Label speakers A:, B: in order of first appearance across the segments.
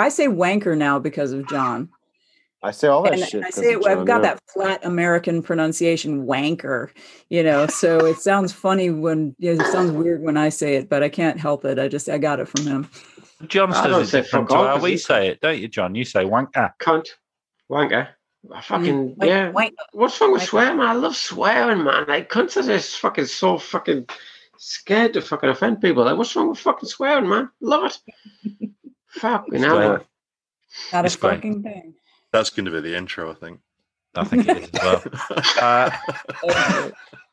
A: I say wanker now because of John.
B: I say all that
A: and
B: shit.
A: I
B: 'cause
A: say
B: of
A: it, I've got
B: yeah.
A: that flat American pronunciation, wanker. You know, so it sounds funny when you know, it sounds weird when I say it, but I can't help it. I just I got it from him.
C: John says
D: say
C: it different to
D: all,
C: how
D: 'cause
C: we say it, don't you, John? You say wanker.
D: Cunt. Wanker. I mm, fucking
A: Wank-
D: yeah.
A: wank-
D: What's wrong with
A: Wank-
D: swearing, man? I love swearing, man. Like cunts are just fucking so fucking scared to fucking offend people. Like, what's wrong with fucking swearing, man? Love it. Fuck, you know.
C: Swear.
A: Not a
C: It's
A: fucking thing.
E: That's going to be the intro, I think.
C: I think it is as well. Uh,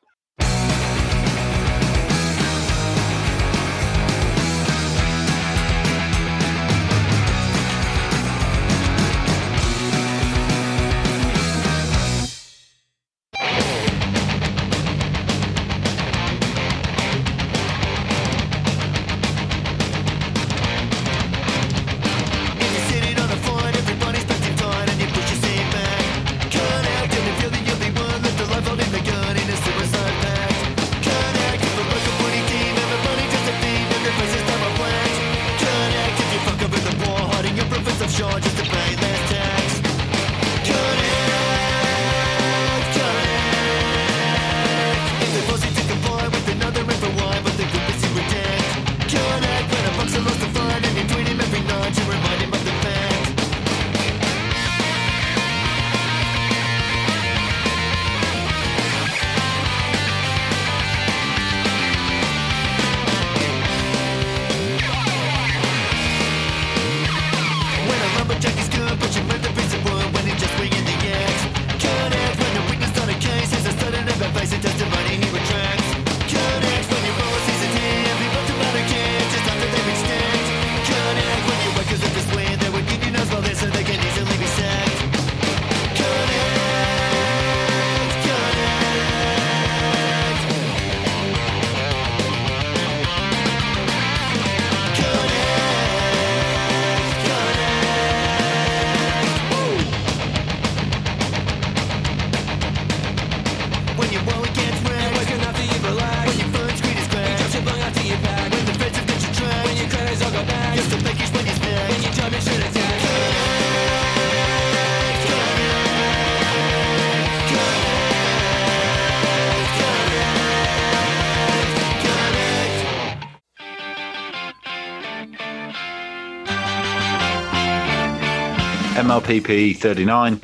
C: MLPP 39,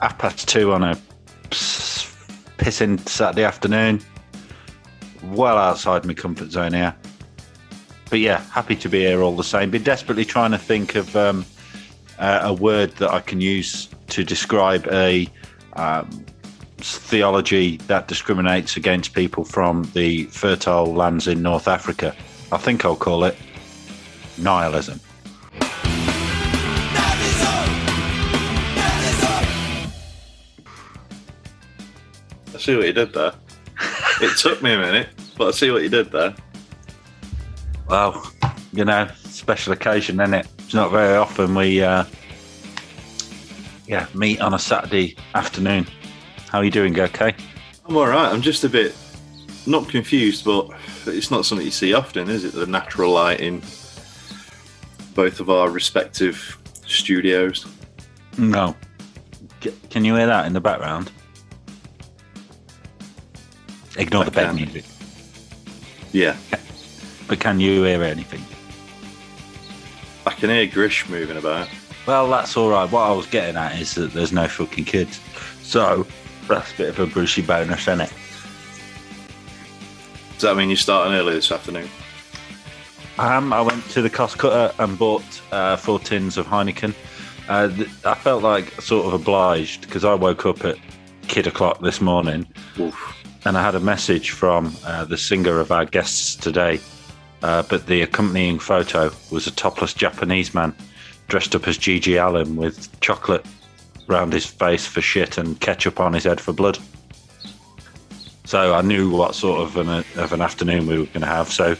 C: half past two on a pissing Saturday afternoon. Well outside my comfort zone here. But yeah, happy to be here all the same. Been desperately trying to think of um, uh, a word that I can use to describe a um, theology that discriminates against people from the fertile lands in North Africa. I think I'll call it nihilism.
E: See what you did there. It took me a minute, but I see what you did there.
C: Well, you know, special occasion, isn't it? It's not very often we, uh, yeah, meet on a Saturday afternoon. How are you doing? Okay.
E: I'm all right. I'm just a bit not confused, but it's not something you see often, is it? The natural light in both of our respective studios.
C: No. Can you hear that in the background? Ignore
E: I
C: the bed
E: can.
C: music.
E: Yeah,
C: But can you hear anything?
E: I can hear Grish moving about.
C: Well, that's all right. What I was getting at is that there's no fucking kids. So that's a bit of a Brucey bonus, isn't it?
E: Does that mean you're starting early this afternoon?
C: Um, I went to the Costcutter and bought uh, four tins of Heineken. Uh, th- I felt like sort of obliged because I woke up at kid o'clock this morning
E: Oof.
C: And I had a message from uh, the singer of our guests today. Uh, but the accompanying photo was a topless Japanese man dressed up as GG Allin with chocolate round his face for shit and ketchup on his head for blood. So I knew what sort of an, of an afternoon we were going to have. So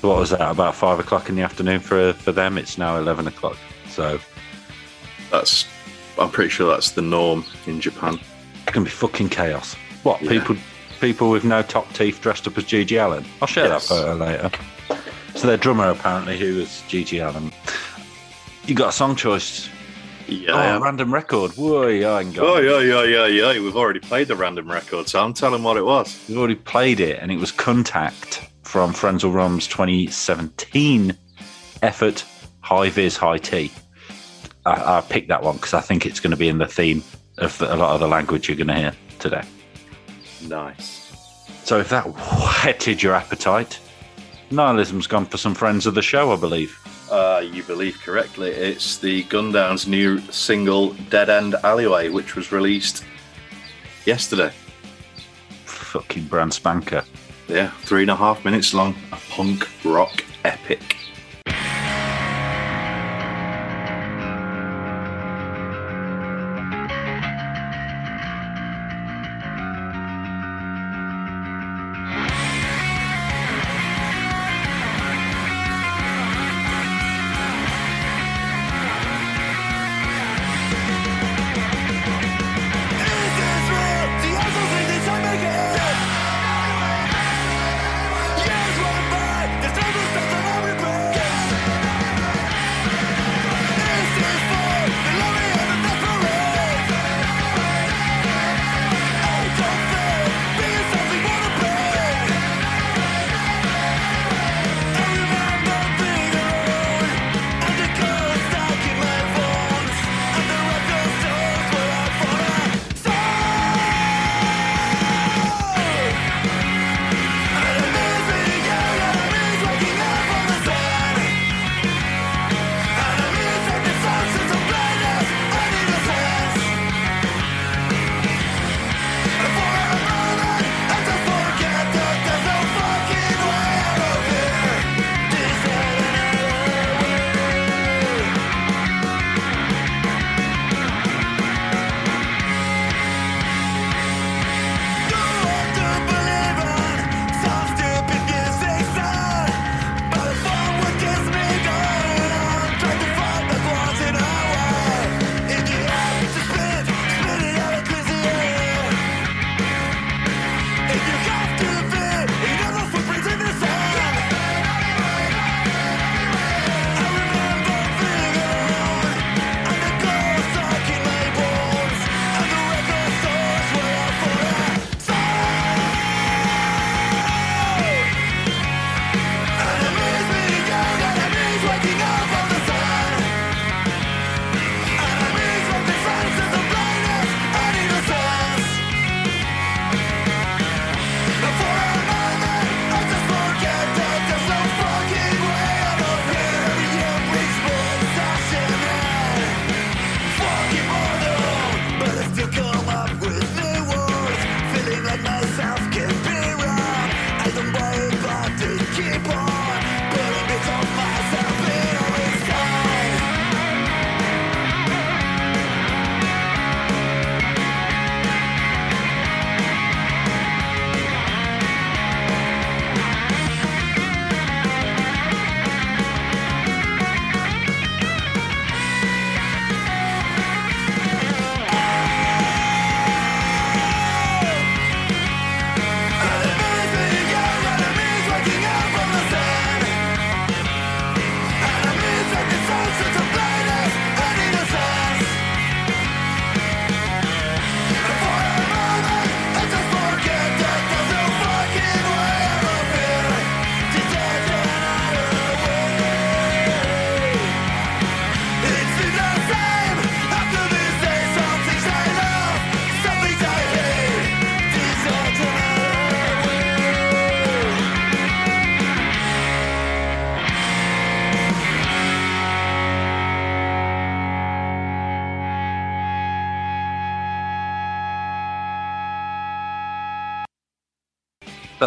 C: what was that? About five o'clock in the afternoon for for them. It's now eleven o'clock. So
E: That's. I'm pretty sure that's the norm in Japan.
C: it can be fucking chaos. What
E: Yeah.
C: people people with no top teeth dressed up as GG Allin? I'll share
E: Yes.
C: that photo later. So their drummer apparently, who was GG Allin. You got a song choice?
F: Yeah.
C: oh,
F: I
C: random record. Whoa, I got
F: Oh yeah, yeah, yeah, yeah. We've already played the random record, so I'm telling what it was.
C: We've already played it, and it was Contact from Frenzal Rhomb's 2017 effort Hi-Vis High Tea. I, I picked that one because I think it's going to be in the theme of the, a lot of the language you're going to hear today.
F: Nice.
C: So if that whetted your appetite, Nihilism's gone for some friends of the show, I believe.
F: Uh, you believe correctly. It's the Gundown's new single "Dead End Alleyway," which was released yesterday.
C: Fucking brand spanker.
F: Yeah, three and a half minutes long. A punk rock epic.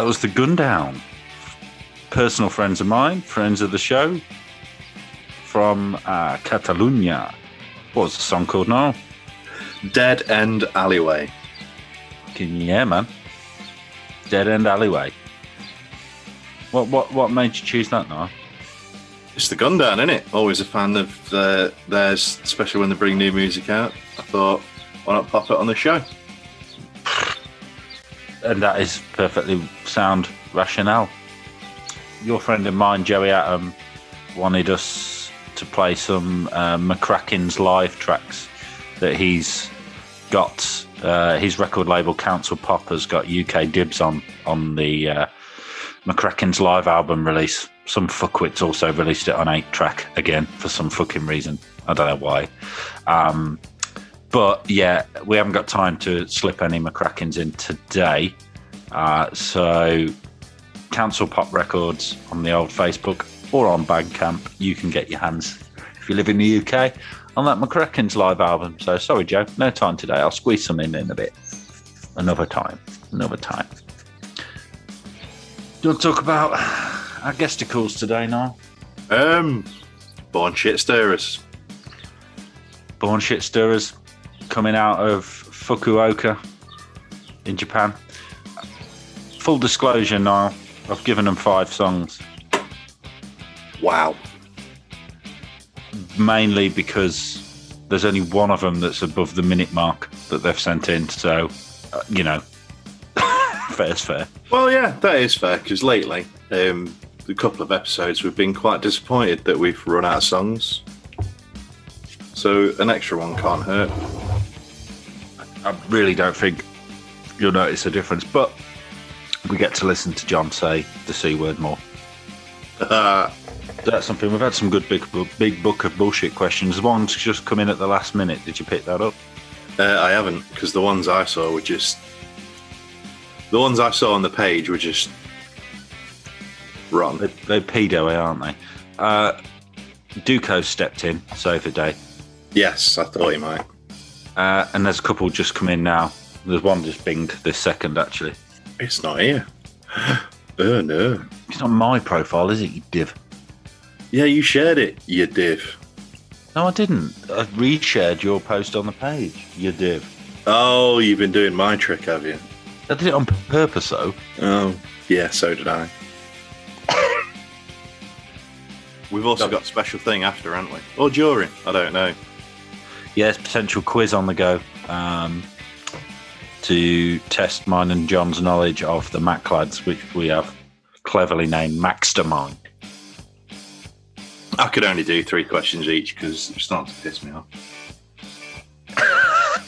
C: Was the Gundown. Personal friends of mine, friends of the show from uh, Catalunya. What was the song called now?
F: Dead End Alleyway.
C: Yeah, man. Dead End Alleyway. What what what made you choose that now?
F: It's the Gundown, isn't it? Always a fan of uh, theirs, especially when they bring new music out. I thought, why not pop it on the show?
C: And that is perfectly sound rationale. Your friend of mine, Joey Atom, wanted us to play some uh, McRackins live tracks that he's got. Uh, his record label Council Pop has got UK dibs on on the uh, McRackins live album release. Some fuckwits also released it on eight track again for some fucking reason. I don't know why. Um, but yeah, we haven't got time to slip any McRackins in today. Uh, so, Council Pop Records on the old Facebook or on Bandcamp, you can get your hands, if you live in the UK, on that McRackins live album. So, sorry, Joe, no time today. I'll squeeze some in in a bit. Another time. Another time. Do you want to talk about our guesticles today, now?
E: Um, born shit stirrers.
C: Born Shit Stirrers coming out of Fukuoka in Japan. Full disclosure, Niall, I've given them five songs,
E: Wow.
C: mainly because there's only one of them that's above the minute mark that they've sent in. So, uh, you know, fair's fair.
E: Well, yeah, that is fair because lately, um, a couple of episodes, we've been quite disappointed that we've run out of songs. So an extra one can't hurt.
C: I really don't think you'll notice a difference, but we get to listen to John say the C word more.
E: Uh,
C: That's something we've had some good big book, big book of bullshit questions. One's just come in at the last minute. Did you pick that up?
E: uh, I haven't because the ones I saw were just the ones I saw on the page were just wrong.
C: They, they're pedo, aren't they? Uh, Duco stepped in, save the day.
E: Yes, I thought he might.
C: Uh, and there's a couple just come in now. There's one just binged this second, actually.
E: It's not here. oh no.
C: It's not my profile, is it, you div?
E: Yeah, you shared it, you div.
C: No, I didn't. I reshared your post on the page, you div.
E: Oh, you've been doing my trick, have you?
C: I did it on purpose, though.
E: Oh, yeah, so did I. We've also got a special thing after, haven't we? Or during? I don't know.
C: Yes, potential quiz on the go um, to test mine and John's knowledge of the Macc lads, which we have cleverly named Maxtermind.
E: I could only do three questions each because it's starting to piss me off.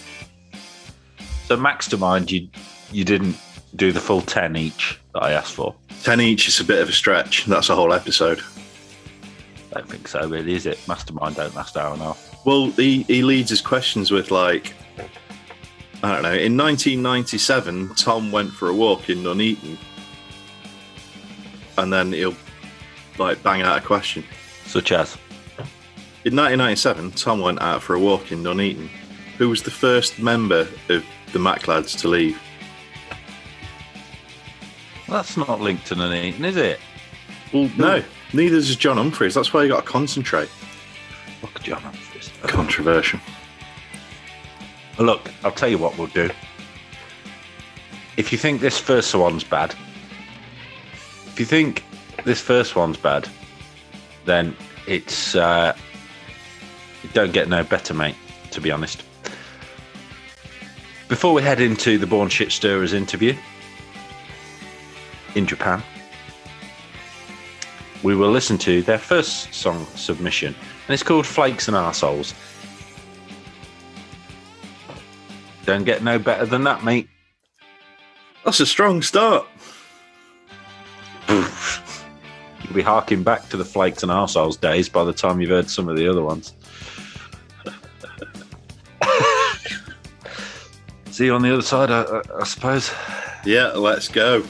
C: So Maxtermind, you you didn't do the full ten each that I asked for.
E: Ten each is a bit of a stretch. That's a whole episode.
C: I don't think so, really, is it? Mastermind don't last hour and a half.
E: Well, he, he leads his questions with like, I don't know. In 1997, Tom went for a walk in Nuneaton, and then he'll like bang out a question.
C: Such as
E: In 1997, Tom went out for a walk in Nuneaton. Who was the first member of the Macc lads to leave?
C: that's not linked to Nuneaton, is it?
E: Well, no, neither is John Humphrys. That's why you got to concentrate.
C: Fuck John.
E: Controversial.
C: Look, I'll tell you what we'll do. If you think this first one's bad, if you think this first one's bad, then it's uh, it don't get no better, mate. To be honest. Before we head into the Born Shit Stirrers interview in Japan, we will listen to their first song submission, and it's called Flakes and Arseholes. Don't get no better than that, mate.
E: That's a strong start.
C: You'll be harking back to the flakes and arseholes days by the time you've heard some of the other ones. See you on the other side, I, I, I suppose.
E: Yeah, let's go.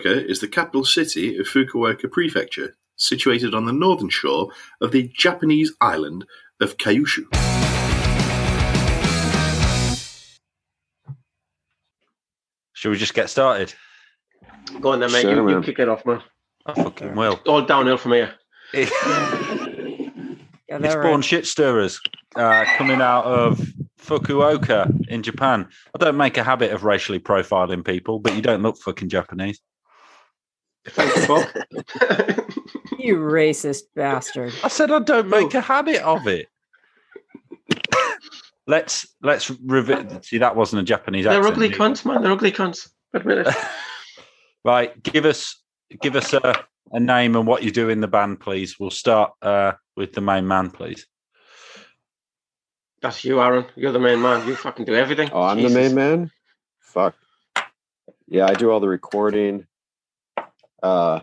E: Fukuoka is the capital city of Fukuoka Prefecture, situated on the northern shore of the Japanese island of Kyushu.
C: Should we just get started?
D: Go on then, mate.
B: Sure,
D: you, you kick it off, man.
C: I fucking will.
D: All downhill from here.
C: it's
A: Yeah, that
C: born
A: right.
C: shit stirrers uh, coming out of Fukuoka in Japan. I don't make a habit of racially profiling people, but you don't look fucking Japanese.
D: Thank you, Bob.
A: You racist bastard.
C: I said I don't make a habit of it. let's let's revi- see that wasn't a Japanese
D: They're
C: accent.
D: ugly
C: either.
D: cunts, man. They're ugly cunts. Admit it.
C: Right, give us give us a, a name and what you do in the band, please. We'll start uh, with the main man, please.
D: That's you, Aaron. You're the main man. You fucking do everything.
B: Oh, I'm
D: Jesus.
B: the main man. Fuck. Yeah, I do all the recording. Uh,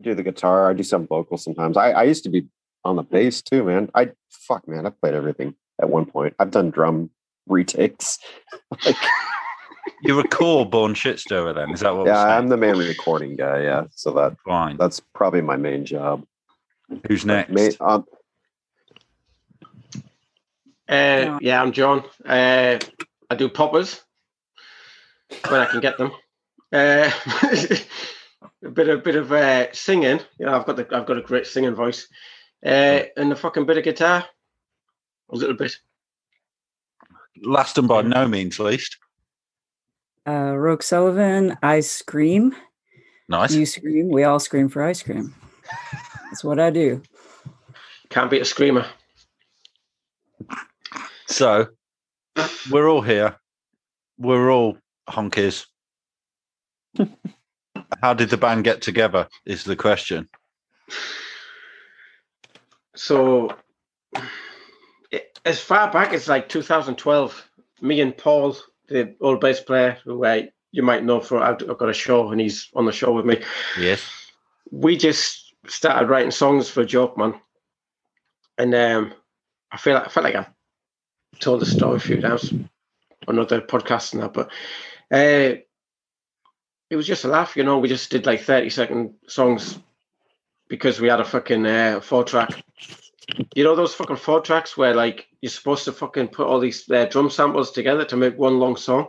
B: do the guitar. I do some vocals sometimes. I, I used to be on the bass too, man. I fuck, man. I played everything at one point. I've done drum retakes. like,
C: You're a core born shit stirrer, then? Is that what?
B: yeah,
C: we're
B: I'm the main recording guy. Yeah, so that
C: fine.
B: that's probably my main job.
C: Who's next?
B: Main, um,
D: Uh, yeah, I'm John. Uh, I do poppers when I can get them. Uh, a bit of bit of uh, singing. You know, I've got the I've got a great singing voice, uh, and a fucking bit of guitar. A little bit.
C: Last and by no means least.
A: Uh, Roke Sullivan, I scream.
C: Nice.
A: You scream. We all scream for ice cream. That's what I do.
D: Can't beat a screamer.
C: So we're all here. We're all honkies. How did the band get together? Is the question.
D: So, it, as far back as like 2012, me and Paul, the old bass player, who uh, you might know for I've I've got a show and he's on the show with me.
C: Yes.
D: we just started writing songs for a joke, man. And um, I feel like, I felt like I've told the story a few times on other podcasts and that, but uh, it was just a laugh, you know. We just did like 30 second songs because we had a fucking uh, four track. You know those fucking four tracks where like you're supposed to fucking put all these uh, drum samples together to make one long song,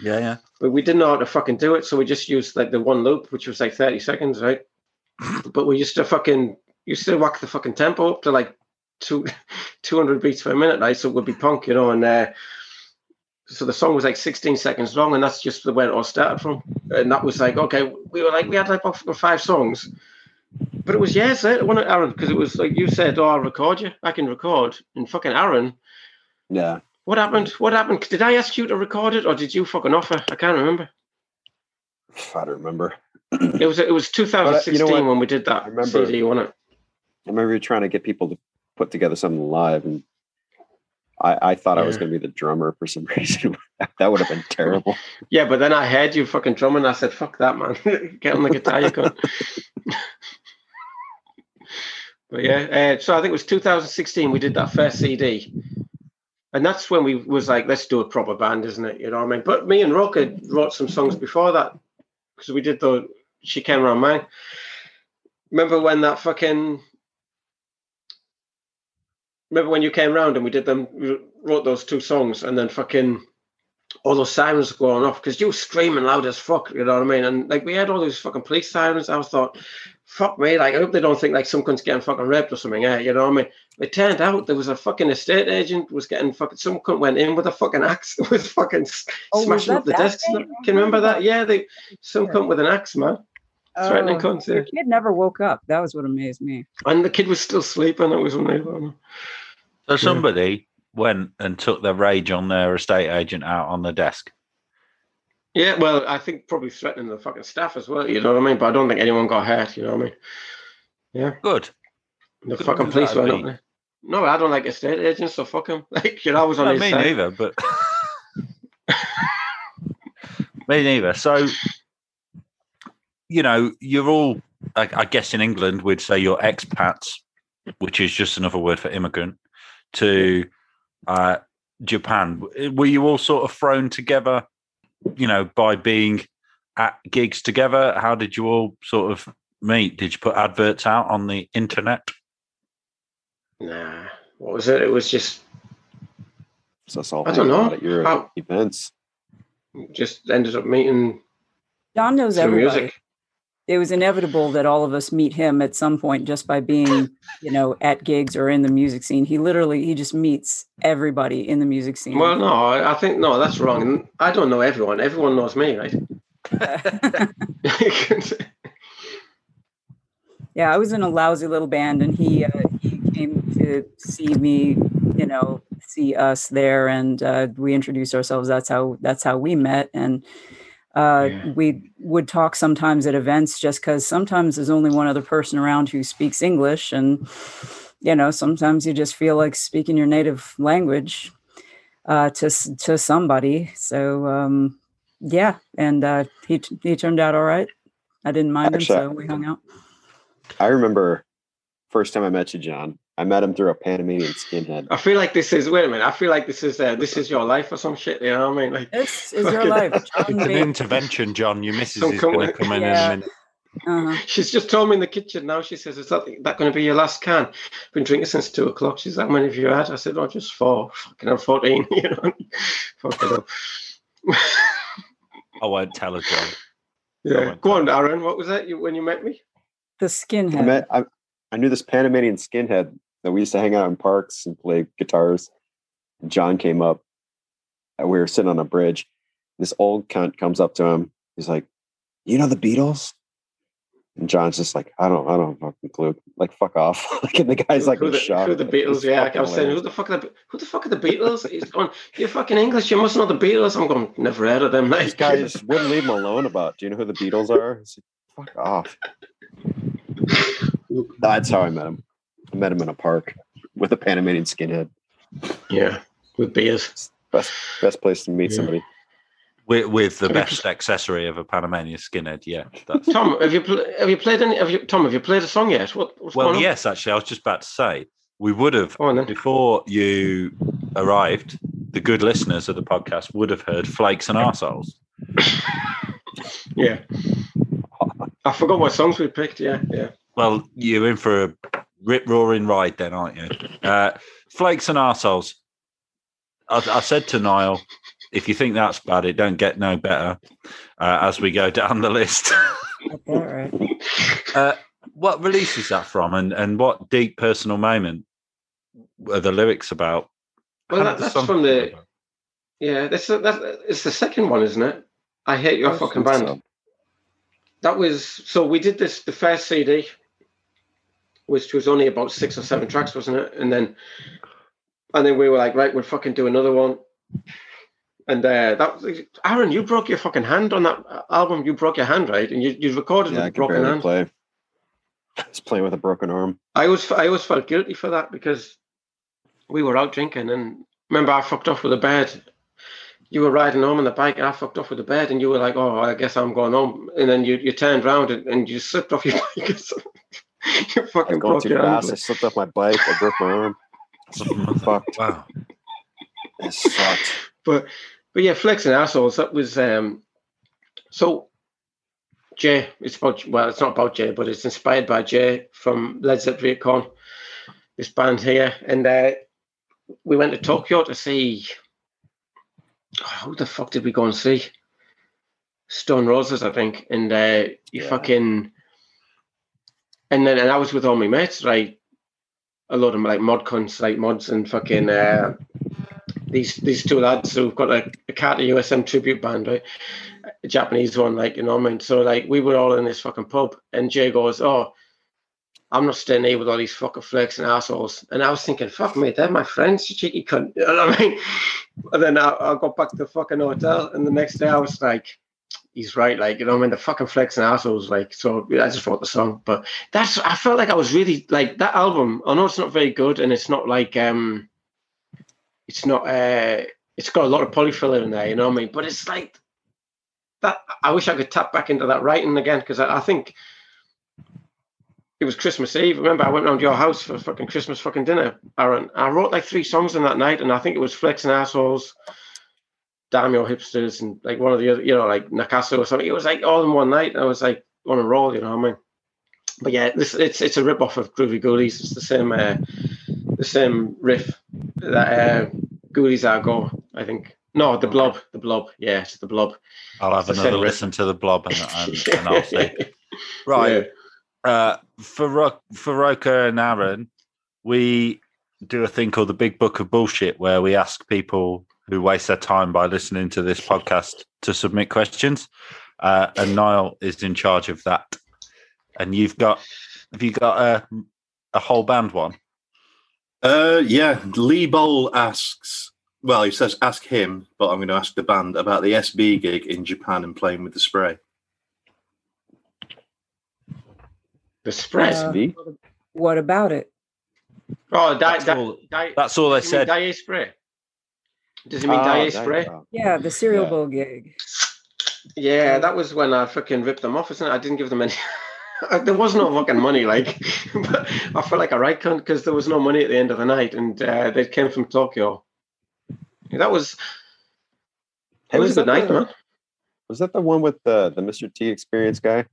C: Yeah, yeah.
D: but we didn't know how to fucking do it, so we just used like the one loop, which was like 30 seconds, right? but we used to fucking used to whack the fucking tempo up to like two 200 beats per minute, right? So it would be punk, you know, and uh, so the song was like 16 seconds long, and that's just where it all started from. And that was like, okay, we were like, we had like five songs, but it was years later, wasn't it, Aaron? Because it was like you said, oh, I'll record you. I can record. And fucking Aaron,
B: yeah,
D: what happened? What happened? Did I ask you to record it, or did you fucking offer? I can't remember.
B: I don't remember.
D: It was it was uh, 2016
B: what?
D: when we did that
B: I remember-
D: CD, wasn't it?
B: I remember trying to get people to put together something live, and I, I thought I was going to be the drummer for some reason. that would have been terrible.
D: Yeah, but then I heard you fucking drumming. I said, "Fuck that, man! Get on the guitar, you cunt." but yeah, uh, so I think it was 2016 we did that first CD, and that's when we was like, "Let's do a proper band," isn't it? You know what I mean? But me and Rock had wrote some songs before that because we did the "She Came Around Mine." Remember when that fucking? Remember when you came round and we did them? We wrote those two songs, and then fucking all those sirens going off because you were screaming loud as fuck, you know what I mean? And like we had all these fucking police sirens. I was thought, fuck me, like I hope they don't think like someone's getting fucking raped or something, eh? You know what I mean? It turned out there was a fucking estate agent was getting fucking some cunt went in with a fucking axe, was fucking
A: Oh,
D: smashing
A: that
D: up the
A: that
D: desks. Can you remember that? Yeah, they some
A: Yeah.
D: cunt with an axe, man. Threatening cunts,
A: the kid never woke up. That was what amazed me.
D: And the kid was still sleeping. It was unreal.
C: So somebody went and took their rage on their estate agent out on the desk.
D: Yeah, well, I think probably threatening the fucking staff as well. You know what I mean? But I don't think anyone got hurt. You know what I mean? Yeah.
C: Good.
D: The
C: Good
D: fucking police there. No, I don't like estate agents, so fuck him. Like, you know, I was on
C: No,
D: his
C: me
D: side.
C: neither, but me neither. So, you know, you're all, I, I guess in England, we'd say you're expats, which is just another word for immigrant, to uh, Japan. Were you all sort of thrown together, you know, by being at gigs together? How did you all sort of meet? Did you put adverts out on the internet?
D: Nah, what was it? It was just
B: So it's all
D: I don't know.
B: out at your
D: How-
B: events.
D: just ended up meeting
A: John knows
D: through
A: everybody.
D: music.
A: It was inevitable that all of us meet him at some point just by being, you know, at gigs or in the music scene. He literally he just meets everybody in the music scene.
D: Well, no, I I think no, that's wrong. I don't know everyone. Everyone knows me, right?
A: yeah, I was in a lousy little band, and he uh, he came to see me, you know, see us there, and uh, we introduced ourselves. That's how that's how we met, and uh,
D: Yeah.
A: we would talk sometimes at events, just because sometimes there's only one other person around who speaks English, and you know, sometimes you just feel like speaking your native language uh, to to somebody. So um, yeah, and uh, he he turned out all right. I didn't mind
B: Actually,
A: him, so we hung out.
B: I remember first time I met you, John. I met him through a Panamanian skinhead.
D: I feel like this is wait a minute. I feel like this is uh, this is your life or some shit. You know what I mean? Like
A: This is your life. John
C: It's an intervention, John. Your missus
D: Some
C: is going to come in
A: Yeah.
C: in a minute.
A: Uh-huh.
D: she's just told me in the kitchen now. She says, "Is that that going to be your last can?" I've Been drinking since two o'clock. She's how many have you had? I said, "Oh, just four. Fucking, I'm fourteen. You know, fucking hell.
C: I won't tell her, John.
D: Yeah, go on, Aaron. What was that you, when you met me?
A: The
B: I
A: skinhead.
B: met I, I knew this Panamanian skinhead that we used to hang out in parks and play guitars. John came up. and We were sitting on a bridge. This old cunt comes up to him. He's like, "You know the Beatles?" And John's just like, "I don't, I don't fucking clue." Like, fuck off. like, and the guy's like
D: who the,
B: shock.
D: who the Beatles? Yeah, I was saying, who the fuck are the who the fuck are the Beatles? He's going, you're fucking English. You must know the Beatles. I'm going, never heard of them. Like,
B: This guy just wouldn't leave him alone about. Do you know who the Beatles are? He's like, fuck off. That's how I met him. I met him in a park with a Panamanian skinhead.
D: yeah, with beers.
B: Best best place to meet
D: Yeah.
B: somebody.
C: With, with the best accessory of a Panamanian skinhead, yeah. That's,
D: Tom, have you pl- have you played any? Have you Tom? Have you played a song yet? What? What's
C: well,
D: going on?
C: yes, actually, I was just about to say we would have
D: Go on
C: before you arrived. The good listeners of the podcast would have heard flakes and arseholes.
D: Yeah. I forgot what songs we picked. Yeah, yeah.
C: Well, you're in for a rip roaring ride, then, aren't you? Uh, flakes and arseholes. I, I said to Niall, if you think that's bad, it don't get no better uh, as we go down the list.
A: All right.
C: uh, what release is that from, and, and what deep personal moment are the lyrics about?
D: Well, that, that's from the
C: about?
D: yeah. That's that's it's the second one, isn't it? I hate your
B: I
D: fucking
B: think
D: band.
B: so.
D: That was so we did this the first CD, which was only about six or seven tracks, wasn't it? And then and then we were like, right, we'll fucking do another one. And uh, that was Aaron, you broke your fucking hand on that album. You broke your hand, right? And you, you recorded
B: Yeah, I
D: with a
B: could
D: broken hand.
B: play. I was playing with a broken arm.
D: I always I always felt guilty for that because we were out drinking and remember I fucked off with a bed. You were riding home on the bike and I fucked off with the bed and you were like, Oh, I guess I'm going home and then you, you turned around and, and you slipped off your bike. Or something. you
B: I
D: fucking
B: was going
D: broke
B: too
D: your
B: fast. I slipped off my bike. I broke my arm. Fucked.
C: Wow.
B: It sucked.
D: But but yeah, Flex and Assholes, that was um so Jay, it's about well, it's not about Jay, but it's inspired by Jay from Led Zeppelin Con, this band here. And uh we went to Tokyo to see oh, who the fuck did we go and see? Stone Roses, I think. And uh you
B: Yeah.
D: fucking and then and I was with all my mates, right? A lot of like mod cons, like mods and fucking uh these these two lads who've got a, a Carter USM tribute band, right? A Japanese one, like you know what I mean. So like we were all in this fucking pub, and Jay goes, "Oh, I'm not staying here with all these fucking flakes and assholes." And I was thinking, "Fuck me, they're my friends, you cheeky cunt." You know what I mean? And then I, I got back to the fucking hotel, and the next day I was like, "He's right," like you know I mean. The fucking and assholes, like so. I just wrote the song, but that's I felt like I was really like that album. I know it's not very good, and it's not like um it's not uh it's got a lot of polyfiller in there, you know what I mean? But it's like that I wish I could tap back into that writing again because I, I think it was Christmas Eve. Remember, I went round your house for fucking Christmas fucking dinner, Aaron. I wrote like three songs on that night, and I think it was Flex and Assholes, Daimyo hipsters and like one of the other, you know, like Nakasu or something. It was like all in one night. And I was like on a roll, you know what I mean? But yeah, this it's it's a rip off of Groovy Ghoulies. It's the same uh, the same riff that uh, Ghoulies are go. I think. No, the blob, the blob. Yeah, it's the blob.
C: I'll have
D: It's
C: another
D: same riff.
C: listen to the blob and, and, and I'll see. Right.
D: Yeah.
C: uh, for Ro- for Roka and Aaron, we do a thing called the Big Book of Bullshit, where we ask people who waste their time by listening to this podcast to submit questions, uh, and Niall is in charge of that. And you've got have you got a a whole band one?
E: Uh, yeah, Lee Bowl asks. Well, he says ask him, but I'm going to ask the band about the SB gig in Japan and playing with the spray.
D: The spray?
A: Uh, What about it?
D: oh, di-
C: That's
D: di-
C: all-
D: di-
C: That's all they
D: does he mean
C: said.
D: Dye spray. Does he mean
B: Oh,
D: dye spray?
A: Yeah, the cereal
B: Yeah.
A: bowl gig.
D: Yeah, that was when I fucking ripped them off, isn't it? I didn't give them any. there was no fucking money, like. but I felt like a right cunt because there was no money at the end of the night, and uh, they came from Tokyo. That was. It
B: Hey,
D: was a
B: was
D: good night,
B: the-
D: man.
B: Was that the one with the the Mr. T experience guy?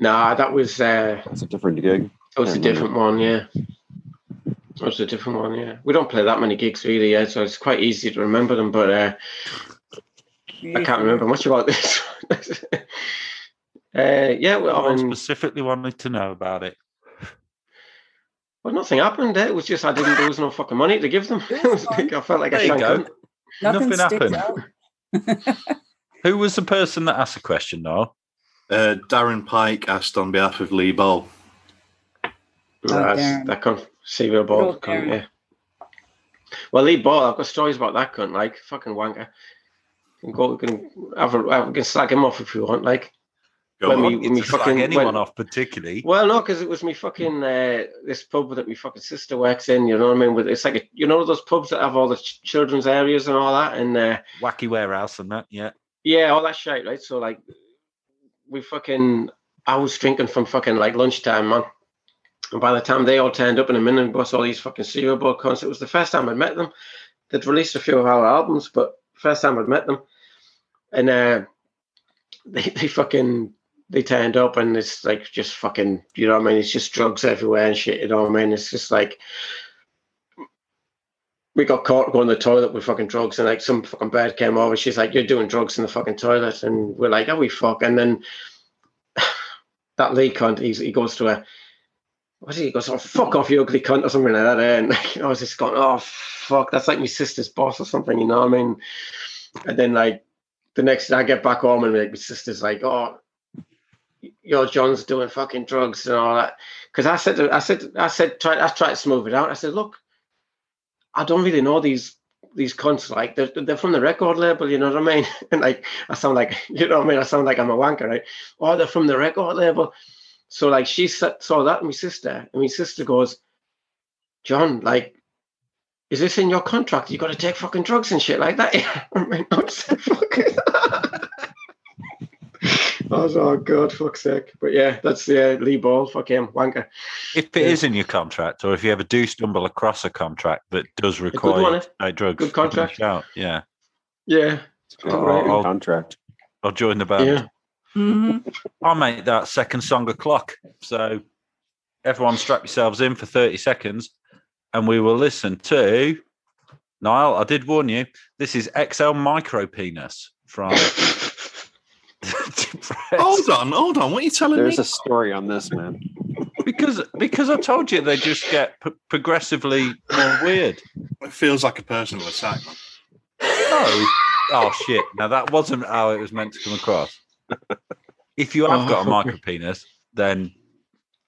D: Nah, that was uh,
B: That's a different gig.
D: that was a different one. Yeah, that was a different one. Yeah, we don't play that many gigs really, yeah, so it's quite easy to remember them. But uh, I can't remember much about this. uh, yeah, well,
C: I
D: I mean,
C: specifically wanted to know about it.
D: Well, nothing happened. eh? It was just I didn't. There was no fucking money to give them. Like, I felt like
C: There
D: a
C: you
D: shank
C: go.
A: Nothing,
C: Nothing happened. Who was the person that asked the question, Noel?
E: Uh, Darren Pike asked on behalf of Lee Bowl.
D: That's-
A: Darren.
D: that cunt, Seville Ball.
A: Good old
D: Cunt, yeah. Well, Lee Ball, I've got stories about that cunt. Like fucking wanker. You can go, we can have a, have- we can slag him off if you want. Like,
E: Go
D: When
E: on.
D: we-
C: Not
D: me
C: to slag
D: fucking-
C: anyone
D: when-
C: off particularly.
D: well, no, because it was me fucking uh, this pub that my fucking sister works in. You know what I mean? With it's like a, you know those pubs that have all the ch- children's areas and all that, and uh,
C: Wacky warehouse and that, yeah.
D: Yeah, all that shit, right? So like, we fucking, I was drinking from fucking like lunchtime, man. And by the time they all turned up in a minibus, all these fucking cereal bowl cunts, it was the first time I'd met them. They'd released a few of our albums, but first time I'd met them, and uh, they they fucking they turned up and it's like just fucking, you know what I mean? It's just drugs everywhere and shit. You know what I mean? It's just like we got caught going to the toilet with fucking drugs, and like some fucking bird came over. She's like, "You're doing drugs in the fucking toilet," and we're like, "Oh, we fuck." And then that Lee cunt, he goes to a, what is he? Goes, "Oh, fuck off, you ugly cunt," or something like that. eh? And I was just going, "Oh, fuck, that's like my sister's boss or something," you know what I mean? And then like the next day, I get back home and like my sister's like, "Oh." Your John's doing fucking drugs and all that. Because I said, I said, I said, try, I tried to smooth it out. I said, look, I don't really know these these cunts. Like they're they're from the record label, you know what I mean? And like I sound like you know what I mean. I sound like I'm a wanker, right? Oh, they're from the record label. So like she saw that in my sister, and my sister goes, John, like, is this in your contract? You got to take fucking drugs and shit like that. Yeah, I mean, I said, fuck it. I was, oh god, fuck's sake. But yeah, that's the uh, Lee Ball, fuck him, wanker.
C: If it
D: Yeah.
C: is in your contract, or if you ever do stumble across a contract that does require
D: one,
C: you
D: eh?
C: to drugs,
D: Good
C: give me a
D: contract.
C: shout, yeah,
D: Yeah,
B: It's a
C: All right.
B: good contract.
C: I'll join the band.
D: yeah.
A: Hmm
C: I'll make that second song a clock. So everyone strap yourselves in for 30 seconds and we will listen to Niall, I did warn you. This is XL Micro Penis from
E: Hold on, hold on. What are you telling
B: There's
E: me?
B: There's a story on this, man.
C: because because I told you they just get p- progressively more weird.
E: It feels like a personal attack, man.
C: Oh, oh shit! Now that wasn't how it was meant to come across. If you have
D: Oh,
C: got a micro penis, then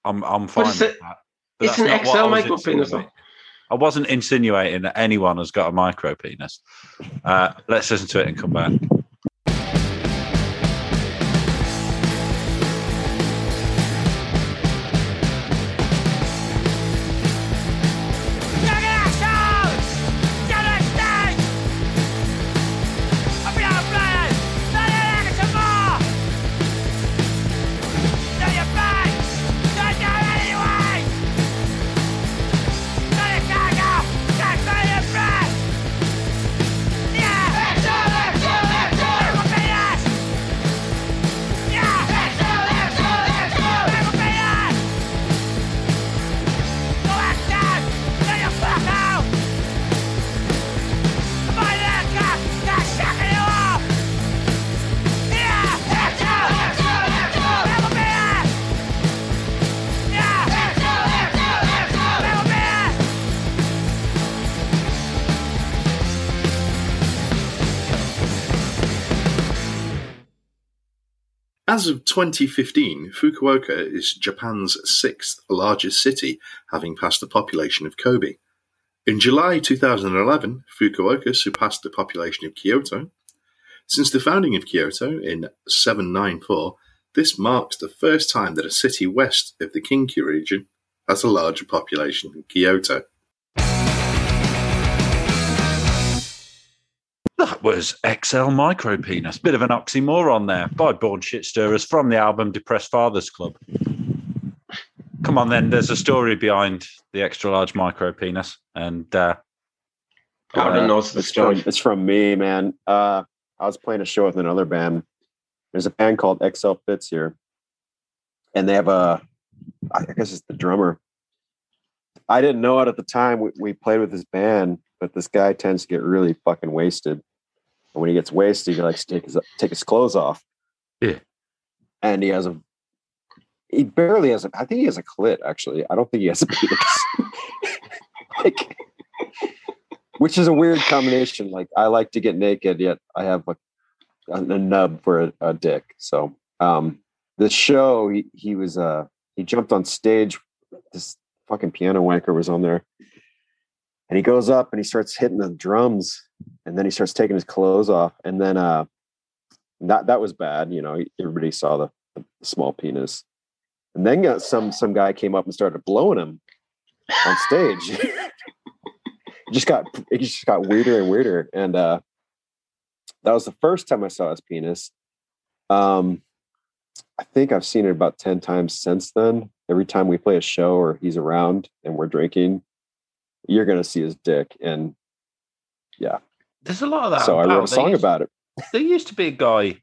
C: I'm I'm fine with
D: it?
C: that. But
D: It's an XL micro penis.
C: I wasn't insinuating that anyone has got a micro penis. Uh, let's listen to it and come back.
E: As of 2015, Fukuoka is Japan's sixth largest city, having passed the population of Kobe. In July 2011, Fukuoka surpassed the population of Kyoto. Since the founding of Kyoto in 794, this marks the first time that a city west of the Kinki region has a larger population than Kyoto.
C: Was XL Micro Penis. Bit of an oxymoron there by Born Shit Stirrers from the album Depressed Fathers Club. Come on, then. There's a story behind the extra large micro penis, and uh,
D: Gordon
B: Uh,
D: knows the
B: it's from,
D: story.
B: it's from me, man. Uh, I was playing a show with another band. There's a band called XL Fits here, and they have a, I guess it's the drummer. I didn't know it at the time. We, we played with this band, but this guy tends to get really fucking wasted. And when he gets wasted, he likes to take his take his clothes off.
C: Yeah.
B: and he has a. He barely has a. I think he has a clit. Actually, I don't think he has a penis. like, which is a weird combination. Like I like to get naked, yet I have a, a, a nub for a, a dick. So um the show, he he was uh he jumped on stage. This fucking piano wanker was on there, and he goes up and he starts hitting the drums, and then he starts taking his clothes off, and then uh that that was bad. You know, everybody saw the, the small penis, and then got some some guy came up and started blowing him on stage. it just got it just got weirder and weirder and uh that was the first time i saw his penis um i think i've seen it about 10 times since then every time we play a show or he's around and we're drinking you're gonna see his dick and yeah,
C: there's a lot of that.
B: so i wrote a
C: There
B: song
C: used-
B: about it
C: There used to be a guy.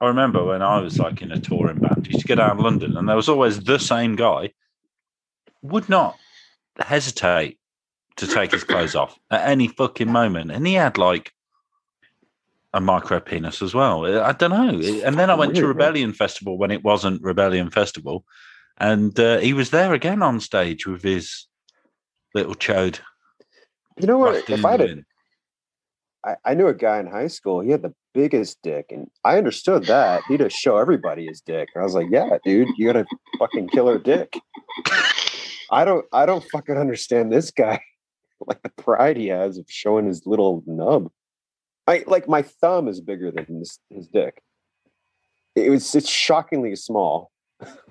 C: I remember when I was like in a touring band. He used to go down London, and there was always the same guy. Would not hesitate to take his clothes off at any fucking moment, and he had like a micro penis as well. I don't know. And then I went to
B: Weird, man.
C: Rebellion Festival when it wasn't Rebellion Festival, and uh, he was there again on stage with his little chode.
B: you know what if i had. I, I knew a guy in high school he had the biggest dick and i understood that he'd just show everybody his dick i was like yeah dude you got a fucking killer dick I don't I don't fucking understand this guy. Like the pride he has of showing his little nub. I like my thumb is bigger than his, his dick. It was it's shockingly small.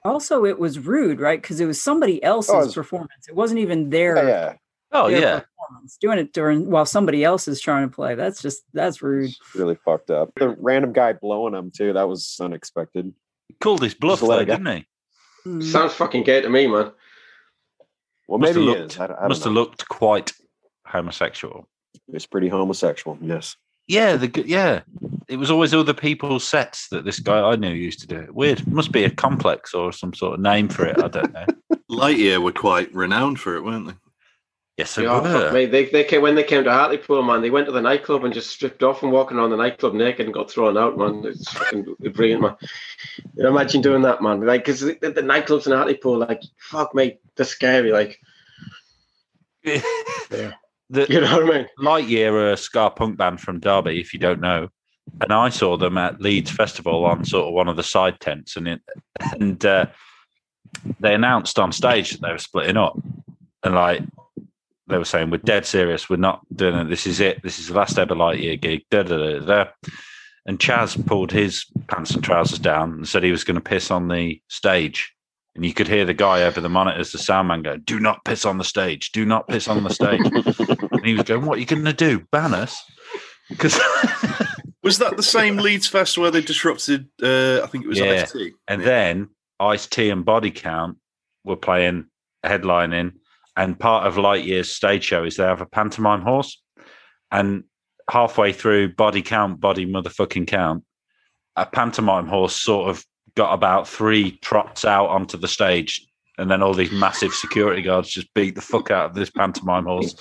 A: Also, it was rude, right? Because it was somebody else's
B: it's-
A: performance. It wasn't even their,
B: Yeah, yeah.
C: Oh
A: their
C: yeah,
A: performance. Doing it during while somebody else is trying to play. That's just that's rude.
B: It's really fucked up. The random guy blowing him too. That was unexpected.
C: he called his bluff
B: Just let
C: though, didn't he?
A: Mm.
D: Sounds fucking gay to me, man.
B: Well,
C: Must
B: maybe
C: have
B: he
C: looked-
B: is. I, I don't
C: Must have looked quite homosexual.
B: it's pretty homosexual. Yes.
C: Yeah, the yeah. It was always other people's sets that this guy I knew used to do it. Weird. Must be a complex or some sort of name for it. I don't know.
E: Lightyear were quite renowned for it, weren't they?
C: Yes, they
D: Yeah, fuck
C: were.
D: me. They, they came, when they came to Hartlepool, man, they went to the nightclub and just stripped off and walking around the nightclub naked and got thrown out, man. It's fucking brilliant, man. You know, imagine doing that, man. Like, because the, the nightclubs in Hartlepool, like, fuck me, they're scary. Like,
C: The
D: you know what I mean?
C: Lightyear are a ska punk band from Derby, if you don't know. And I saw them at Leeds Festival on sort of one of the side tents, and it, and uh, they announced on stage that they were splitting up, and like they were saying, "We're dead serious. We're not doing it. This is it. This is the last ever Lightyear gig." Da, da, da, da. And Chaz pulled his pants and trousers down and said he was going to piss on the stage. And you could hear the guy over the monitors, the soundman, go, "Do not piss on the stage. Do not piss on the stage." and he was going, "What are you going to do? Ban us?" Because
E: Was that the same Leeds Fest where they disrupted? Uh, I think it was
C: Yeah.
E: IST.
C: And then Ice T and Body Count were playing headlining, and part of Lightyear's stage show is they have a pantomime horse, and halfway through Body Count, Body Motherfucking Count, a pantomime horse sort of got about three trots out onto the stage. And then all these massive security guards just beat the fuck out of this pantomime horse.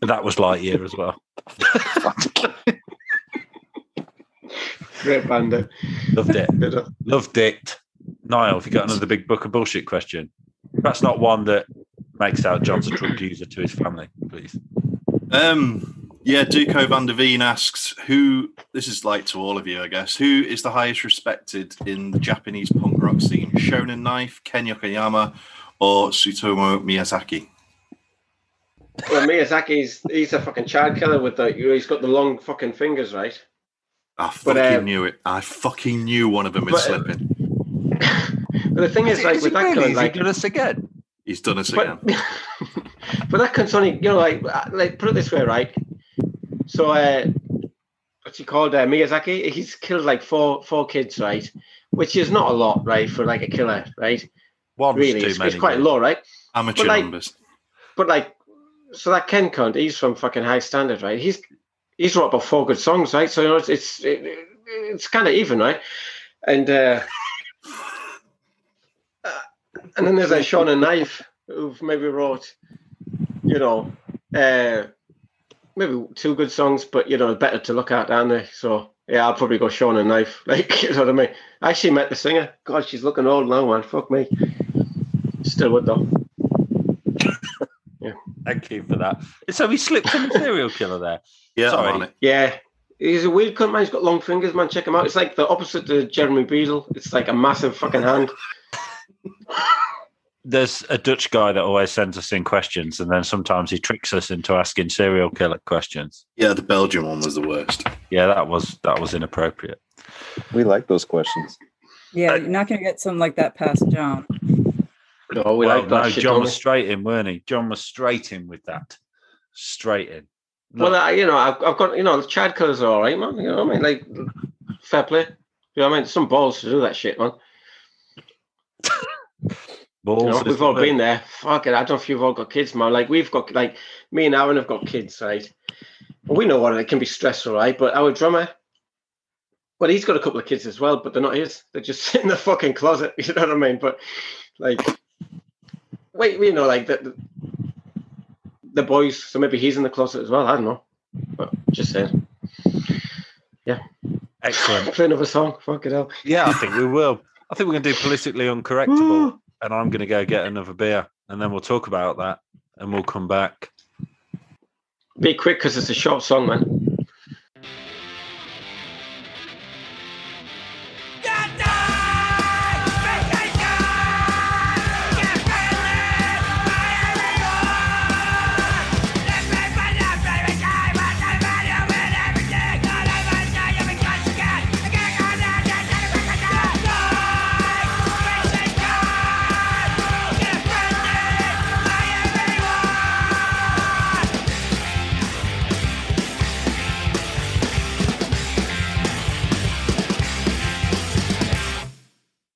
C: And that was Lightyear as well.
D: Great band. eh?
C: Loved it.
D: Good,
C: Loved it. Niall, have you got another big book of bullshit question? That's not one that makes out John's a drug user to his family, please.
E: Um, yeah, Duco van der Veen asks who this is like to all of you, I guess. Who is the highest respected in the Japanese punk rock scene? Shonen Knife, Ken Yokoyama, or Tsutomu Miyazaki?
D: Well, Miyazaki's he's a fucking child killer with the he's got the long fucking fingers, right?
E: I
D: But,
E: fucking
D: uh,
E: knew it. I fucking knew one of them was
D: uh,
E: slipping.
D: But the thing is,
C: Is,
D: like
C: is
D: with
C: it
D: that
C: really?
D: kind,
C: Is he
D: like,
C: doing us again?
E: He's done us again.
D: but, but that cunt's only, you know, like, like put it this way, right? So, uh, what's he called? Uh, Miyazaki. He's killed like four four kids, right? Which is not a lot, right, for like a killer, right?
C: One's
D: Really,
C: too
D: it's,
C: many.
D: it's quite
C: mate.
D: low, right?
E: Amateur
D: but, like,
E: numbers.
D: But like, so that Ken cunt, he's from fucking Hi-Standard, right? He's he's wrote about four good songs, right? So you know, it's it's it, it's kind of even, right? And uh, uh, and then there's like Shonen Knife, who've maybe wrote, you know, uh, maybe two good songs, but you know, better to look at, aren't they? So yeah, I'll probably go Shonen Knife. Like, you know what I mean? I actually met the singer. God, she's looking old now, man. Fuck me. Still would though. Yeah.
C: Thank you for that. So we slipped in the serial killer there.
E: Yeah,
C: sorry.
E: I'm on it.
D: Yeah. He's a weird cunt, man. He's got long fingers, man. Check him out. It's like the opposite to Jeremy Beadle. It's like a massive fucking hand.
C: There's a Dutch guy that always sends us in questions, and then sometimes he tricks us into asking serial killer questions.
E: Yeah, the Belgian one was the worst.
C: Yeah, that was that was inappropriate.
B: We like those questions.
A: Yeah, you're not going to get something like that past John.
D: No, we
C: well,
D: like that
C: no,
D: shit.
C: John was
D: we?
C: straight in, weren't he? John was straight in with that. Straight in.
D: Well, I, you know, I've, I've got, you know, the child killers are all right, man. You know what I mean? Like, fair play. You know what I mean? Some balls to do that shit, man.
C: Balls.
D: You know, we've all been there. Fuck it. I don't know if you've all got kids, man. Like, we've got, like, me and Aaron have got kids, right? Well, we know what it can be stressful, right? But our drummer, well, he's got a couple of kids as well, but they're not his. They're just sit in the fucking closet. You know what I mean? But, like, wait, you know, like, the, the boys, so maybe he's in the closet as well. I don't know. But just saying. Yeah.
C: Excellent.
D: Play another song. Fuck it hell.
C: Yeah, I think we will. I think we're going to do politically uncorrectable, and I'm going to go get another beer, and then we'll talk about that, and we'll come back.
D: Be quick because it's a short song, man.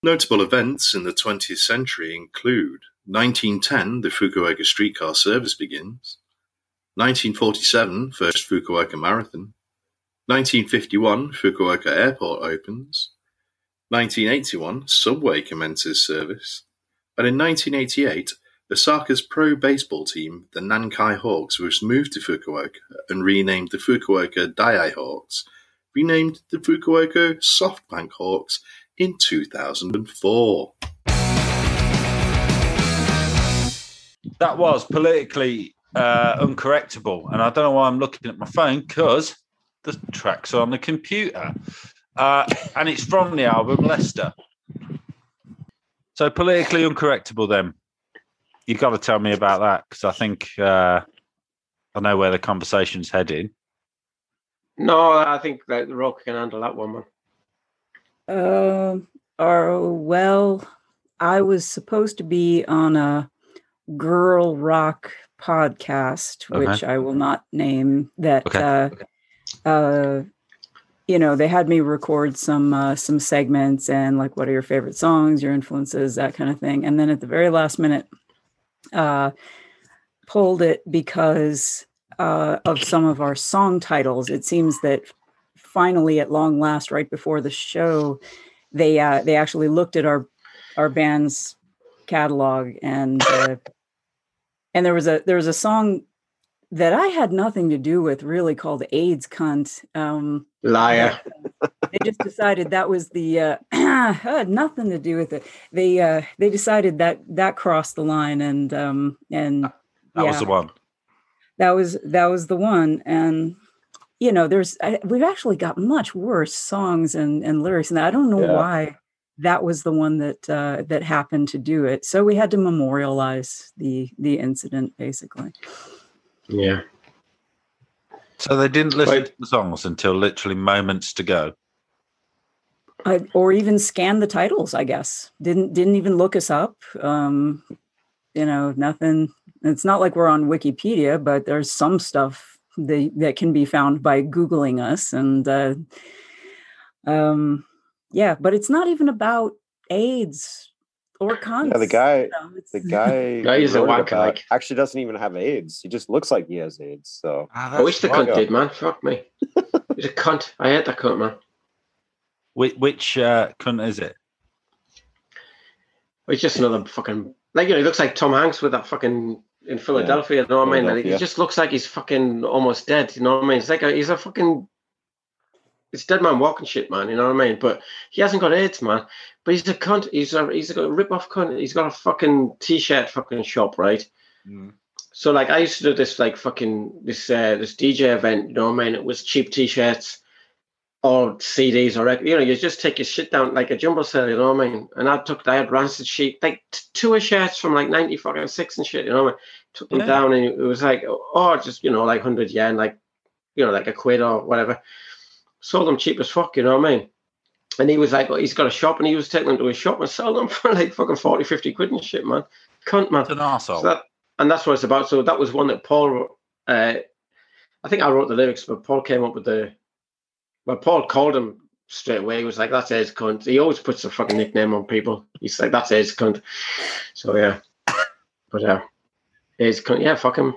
E: Notable events in the 20th century include 1910, the Fukuoka streetcar service begins. 1947, first Fukuoka marathon. 1951, Fukuoka airport opens. 1981, subway commences service. And in 1988, Osaka's pro baseball team, the Nankai Hawks, was moved to Fukuoka and renamed the Fukuoka Daiei Hawks, renamed the Fukuoka SoftBank Hawks in 2004.
C: That was politically uh, uncorrectable, and I don't know why I'm looking at my phone because the track's are on the computer, uh, and it's from the album Leicester. So politically uncorrectable. Then You've got to tell me about that because I think uh, I know where the conversation's heading.
D: No, I think that the Rock can handle that one, man.
A: Uh, or well, I was supposed to be on a girl rock podcast,
C: Okay.
A: which I will not name. That
C: Okay.
A: uh, uh, you know, they had me record some uh, some segments and like, what are your favorite songs, your influences, that kind of thing. And then at the very last minute, uh, pulled it because uh, of some of our song titles. It seems that finally, at long last, right before the show, they uh, they actually looked at our our band's catalog and uh, and there was a there was a song that I had nothing to do with, really called "AIDS Cunt." Um,
D: Liar.
A: they just decided that was the uh, had nothing to do with it. They uh, they decided that that crossed the line, and um, and
C: That was the one.
A: that was that was the one. And you know, there's I, we've actually got much worse songs and and lyrics, and I don't know
B: Yeah.
A: why that was the one that uh, that happened to do it. So we had to memorialize the the incident, basically.
D: Yeah.
C: So they didn't listen
D: Right.
C: to the songs until literally moments to go.
A: I, or even scan the titles. I guess didn't didn't even look us up. Um, you know, nothing. It's not like we're on Wikipedia, but there's some stuff that that can be found by googling us, and uh, um, yeah. But it's not even about AIDS or cunts.
B: Yeah, the guy,
A: you
B: the guy,
D: Yeah, he's a
B: who wrote
D: wanker,
B: about
D: like.
B: actually doesn't even have AIDS. He just looks like he has AIDS. So
D: I wish the cunt did, man. Fuck me. He's a cunt. I hate that cunt, man.
C: Which, which uh, cunt is it?
D: He's just another fucking like you know, he looks like Tom Hanks with that fucking in Philadelphia. You know what I mean? Like, he just looks like he's fucking almost dead. You know what I mean? It's like a, he's a fucking it's dead man walking shit, man. You know what I mean? But he hasn't got AIDS, man. But he's a cunt. He's a he's a rip off cunt. He's got a fucking t-shirt fucking shop, right? So like I used to do this like fucking this uh this DJ event, you know what I mean? It was cheap t-shirts or CDs or you know, you just take your shit down like a jumbo sale, you know what I mean? And I took I had rancid sheet like t- two of shirts from like ninety fucking six and shit, you know what I mean? Took them
C: Yeah.
D: down and it was like oh just you know like hundred yen, like you know, like a quid or whatever. Sold them cheap as fuck, you know what I mean? And he was like, oh, he's got a shop and he was taking them to his shop and selling them for like fucking 40, 50 quid and shit, man. Cunt, man.
C: It's an arsehole.
D: So that, and that's what it's about. So that was one that Paul wrote. Uh, I think I wrote the lyrics, but Paul came up with the. Well, Paul called him straight away. He was like, "That's his cunt." He always puts a fucking nickname on people. He's like, "That's his cunt." So yeah, but uh, his cunt. Yeah, fuck him,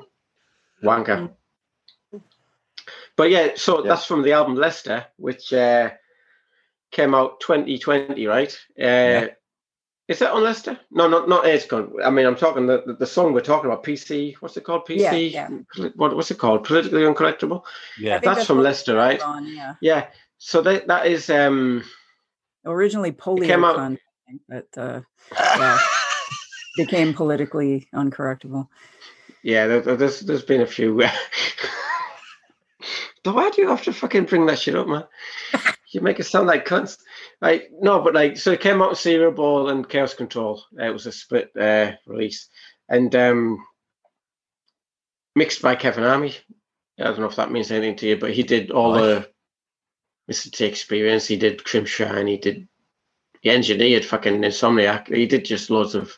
D: wanker. But yeah, so
B: Yeah.
D: that's from the album Leicester, which uh, came out 2020, right? Uh, Is that on Leicester? No, not not AIDS Cunt. I mean, I'm talking the, the the song we're talking about. PC. What's it called? PC.
A: Yeah, yeah.
D: What what's it called? Politically uncorrectable.
C: yeah.
D: That's
A: that's
D: from
A: what
D: Leicester, right?
A: on, yeah.
D: Yeah. So that that is um
A: Originally polio
D: came out-
A: con, but uh, yeah, became politically uncorrectable.
D: yeah. There, there- there's there's been a few. but why do you have to fucking bring that shit up, man? You make it sound like cunts. Like no, but like so it came out with Serial Ball and Chaos Control. Uh, it was a split uh, release, and um, mixed by Kevin Army. I don't know if that means anything to you, but he did all the Mr. T experience. He did Crimpshrine. He did. He engineered fucking Insomniac. He did just loads of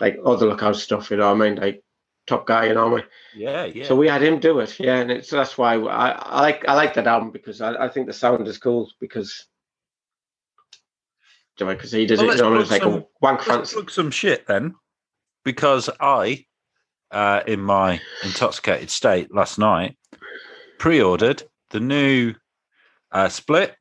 D: like other lookout stuff. You know what I mean? Like top guy. You know what I mean?
C: yeah, yeah.
D: So we had him do it, yeah, and it's, that's why I, I like I like that album because I, I think the sound is cool because because he does
C: Well,
D: it,
C: let's
D: you know,
C: put
D: it's like
C: some-
D: a wank fancy.
C: plug some shit then, because I, uh, in my intoxicated state last night, pre-ordered the new uh, split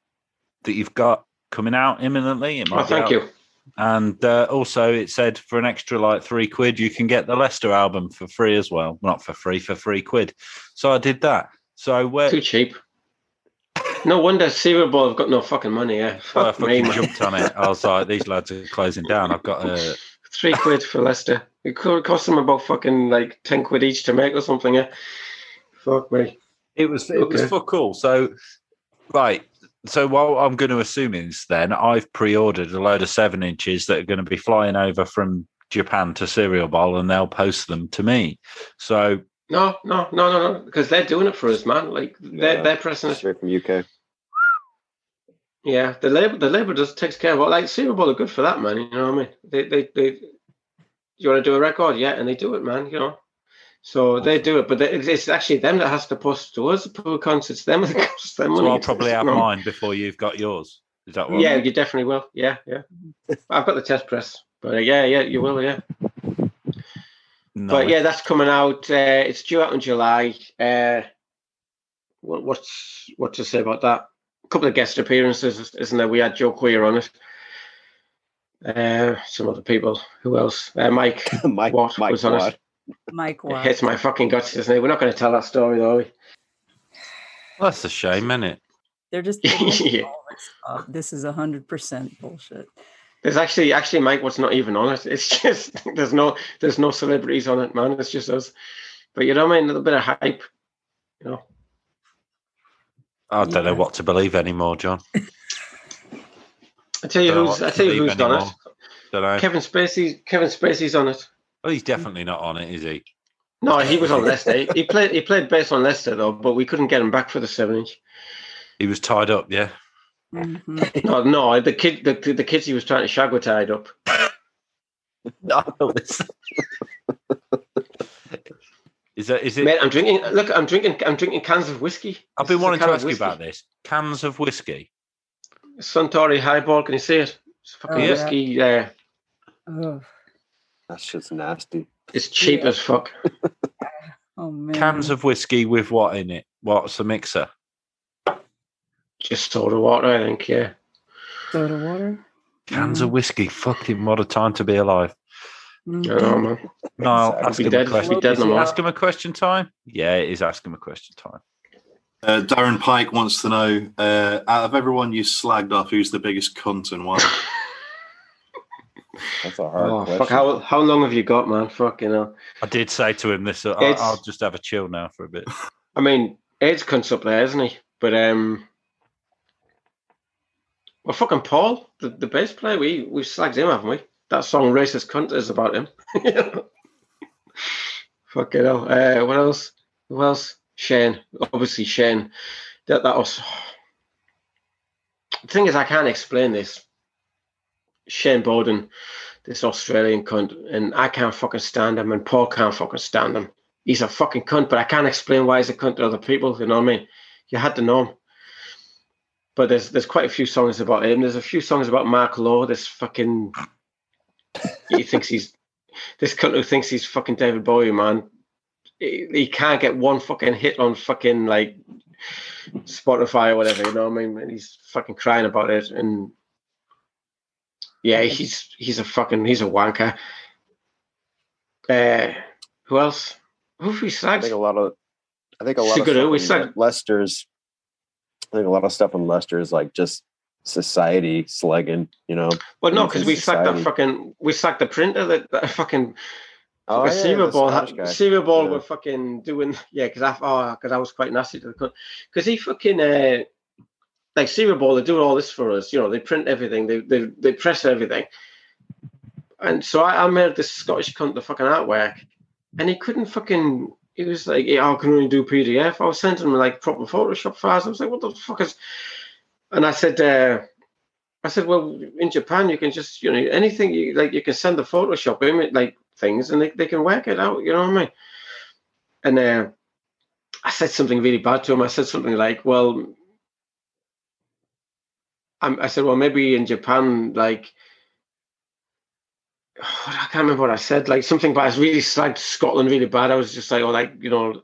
C: that you've got coming out imminently. It might
D: Oh, thank
C: out-
D: you.
C: And uh, also, it said for an extra like three quid, you can get the Leicester album for free as well. Not for free, for three quid. So I did that. So where
D: Too cheap. No wonder Ball have got no fucking money. Yeah,
C: so I
D: fuck me,
C: jumped on it. I was like, these lads are closing down. I've got a
D: Three quid for Leicester. It could cost them about fucking like ten quid each to make or something. Yeah, fuck me.
C: It was it was
D: Okay.
C: for cool. So right. So what I'm going to assume is then I've pre-ordered a load of seven inches that are going to be flying over from Japan to Cereal Bowl, and they'll post them to me. So
D: No, no, no, no, no, because they're doing it for us, man. Like they're
B: Yeah.
D: they're pressing it.
B: straight from UK.
D: Yeah, the label the label just takes care of it. Like Super Bowl are good for that, man. You know what I mean? They they they. You want to do a record, yeah, and they do it, man. You know, so they do it, but they, it's actually them that has to post to us. Poor cunts, it's them that costs them money.
C: so I'll probably have
D: No.
C: mine before you've got yours. Is that what?
D: Yeah, you definitely will. Yeah, yeah. I've got the test press, but uh, yeah, yeah, you will. Yeah,
C: No.
D: but yeah, that's coming out. Uh, it's due out in July. Uh, what, what's what to say about that? A couple of guest appearances, isn't there? We had Joe Queer on it. Uh, some other people. Who else? Uh, Mike
B: Mike,
D: Watt
B: Mike
D: was on
B: Watt.
D: it.
A: Mike
D: It
A: Watt.
D: hits my fucking guts, isn't it? We're not going to tell that story, though. Are we?
C: that's a shame, isn't it?
A: They're just
D: Yeah.
A: this up. This is hundred percent bullshit.
D: There's actually actually Mike Watt's not even on it. It's just there's no there's no celebrities on it, man. It's just us. But you know what I mean? A little bit of hype, you know.
C: I don't know what to believe anymore, John.
D: I tell you
C: Don't
D: who's. I tell you
C: believe
D: who's done it.
C: Don't know.
D: Kevin Spacey. Kevin Spacey's on it.
C: Oh, he's definitely not on it, is he?
D: No, he was on Leicester. He played. He played bass on Leicester though, but we couldn't get him back for the seven inch.
C: He was tied up, yeah.
A: Mhm.
D: No, no, the kid, the, the kids he was trying to shag were tied up.
C: No, is that is it?
D: Mate, I'm drinking. Look, I'm drinking. I'm drinking cans of whiskey.
C: I've
D: This
C: been wanting to
D: can of
C: ask you about this. Cans of whiskey.
D: Suntory Highball. Can you see it? It's fucking
A: Oh, yeah.
D: whiskey. Uh,
A: Oh,
B: That shit's nasty.
D: it's cheap
A: Yeah.
D: as fuck.
A: oh man.
C: Cans of whiskey with what in it? What's the mixer?
D: Just soda water, I think. Yeah.
A: soda water.
C: Cans
A: Mm.
C: of whiskey. Fucking what a time to be alive.
D: I man.
C: Niall,
B: Exactly.
C: ask him
D: dead-
C: a question.
D: dead
C: Is
D: no
C: it ask him a question time? Yeah, it is ask him a question time.
E: Uh, Darren Pike wants to know uh, out of everyone you slagged off, who's the biggest cunt and why?
B: That's a hard
D: Oh,
B: question.
D: fuck! How how long have you got, man? Fuck, you know.
C: I did say to him this. uh, I, I'll just have a chill now for a bit.
D: I mean, Ed's cunt's up there, isn't he? But um, well, fucking Paul, the, the bass player, we we slagged him, haven't we? That song "Racist Cunt" is about him. Fuck it. Uh, what else? Who else? Shane, obviously Shane. That that was. The thing is, I can't explain this. Shane Bowden, this Australian cunt, and I can't fucking stand him, and Paul can't fucking stand him he's a fucking cunt, but I can't explain why he's a cunt to other people. You know what I mean? You had to know him. But there's there's quite a few songs about him. There's a few songs about Mark Law. This fucking he thinks he's this cunt who thinks he's fucking David Bowie, man. He, he can't get one fucking hit on fucking like Spotify or whatever. You know what I mean? And he's fucking crying about it. And yeah, he's he's a fucking he's a wanker. Uh, who else? Who have we
B: I
D: slagged?
B: think a lot of, I think a lot
D: Sigurd,
B: of
D: we
B: in Leicester's. I think a lot of stuff in Leicester is like just society slugging. You know.
D: Well, no, because we sacked that fucking we sacked the printer that, that fucking
B: Oh,
D: fucking
B: yeah,
D: Ball
B: Scottish
D: had
B: guy.
D: Cereal Ball
B: Yeah.
D: were fucking doing yeah because I oh because I was quite nasty to the cunt because he fucking uh like Cereal Ball they're doing all this for us you know they print everything they they, they press everything and so I, I made this Scottish cunt the fucking artwork and he couldn't fucking he was like yeah, I can only do PDF I was sending him like proper Photoshop files I was like what the fuck is and I said uh I said, well, in Japan, you can just, you know, anything you like, you can send the Photoshop image, like things, and they, they can work it out. You know what I mean? And uh, I said something really bad to him. I said something like, well, I'm, I said, well, maybe in Japan, like, I can't remember what I said, like something, but I was really slagged Scotland really bad. I was just like, oh, like, you know,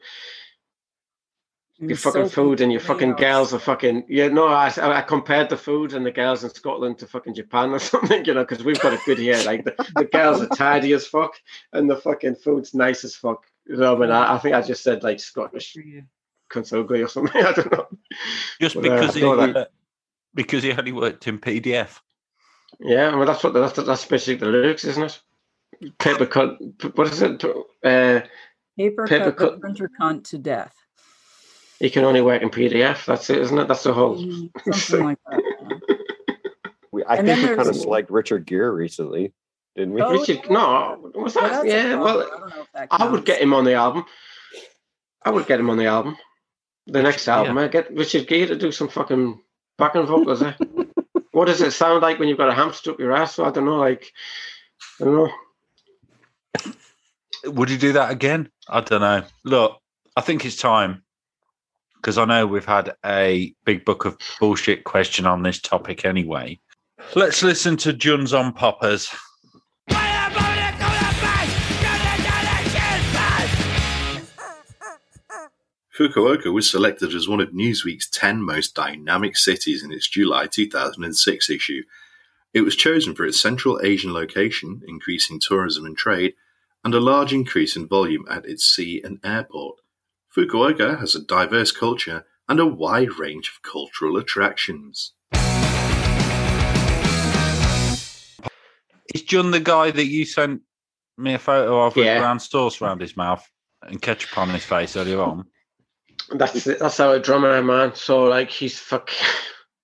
D: your
A: It's
D: fucking
A: so
D: food and your
A: nails.
D: fucking girls are fucking yeah no I, I compared the food and the girls in Scotland to fucking Japan or something you know because we've got it good here like the, the girls are tidy as fuck and the fucking food's nice as fuck. You know I mean I, I think I just said like Scottish cunts ugly or something. I don't know.
C: Just
D: Well, uh,
C: because he
D: no, that-
C: uh, because he only worked in PDF.
D: Yeah well, that's what that's that's basically the lyrics isn't it paper cut what is it uh
A: Paper,
D: Paper
A: cut, the
D: cut-
A: printer cunt to death.
D: you can only work in PDF that's it isn't it that's the whole
A: Mm, Something like that. yeah.
B: We, I
A: And
B: think
A: then
B: we kind of
A: there's-
B: slugged Richard Gere recently, didn't we?
A: Oh,
D: Richard no was that
A: that's
D: yeah well
A: I don't know
D: I would get him on the album. I would get him on the album. The next
C: Yeah.
D: album, I get Richard Gere to do some fucking backing vocals. Eh? what does it sound like when you've got a hamster up your ass? So I don't know. Like, I don't know.
C: Would you do that again? I don't know. Look, I think it's time because I know we've had a big book of bullshit question on this topic anyway. Let's listen to Juns on Poppers.
E: Fukuoka was selected as one of Newsweek's 10 most dynamic cities in its July 2006 issue. It was chosen for its Central Asian location, increasing tourism and trade, and a large increase in volume at its sea and airport. Fukuoka has a diverse culture and a wide range of cultural attractions.
C: Is Jun the guy that you sent me a photo of with
D: Yeah.
C: brown sauce around his mouth and ketchup on his face earlier on?
D: That's that's our drummer, man. So like he's fuck.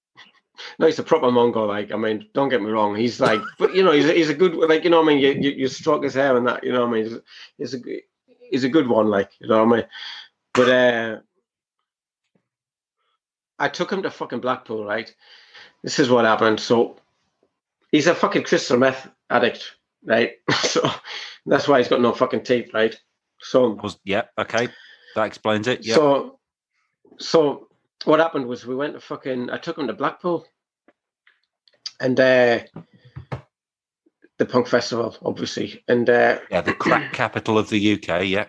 D: no, he's a proper Mongo. Like I mean, don't get me wrong. He's like, but you know, he's a, he's a good like you know. what I mean, you, you you stroke his hair and that. You know, what I mean, he's, he's a he's a good one. Like you know, what I mean. But uh, I took him to fucking Blackpool. Right. This is what happened. So he's a fucking crystal meth addict. Right. so that's why he's got no fucking teeth. Right. So
C: Was yeah, okay. That explains it. Yeah.
D: so, so what happened was we went to fucking. I took him to Blackpool, and uh, the punk festival, obviously, and uh,
C: yeah, the crack capital of the UK, yeah.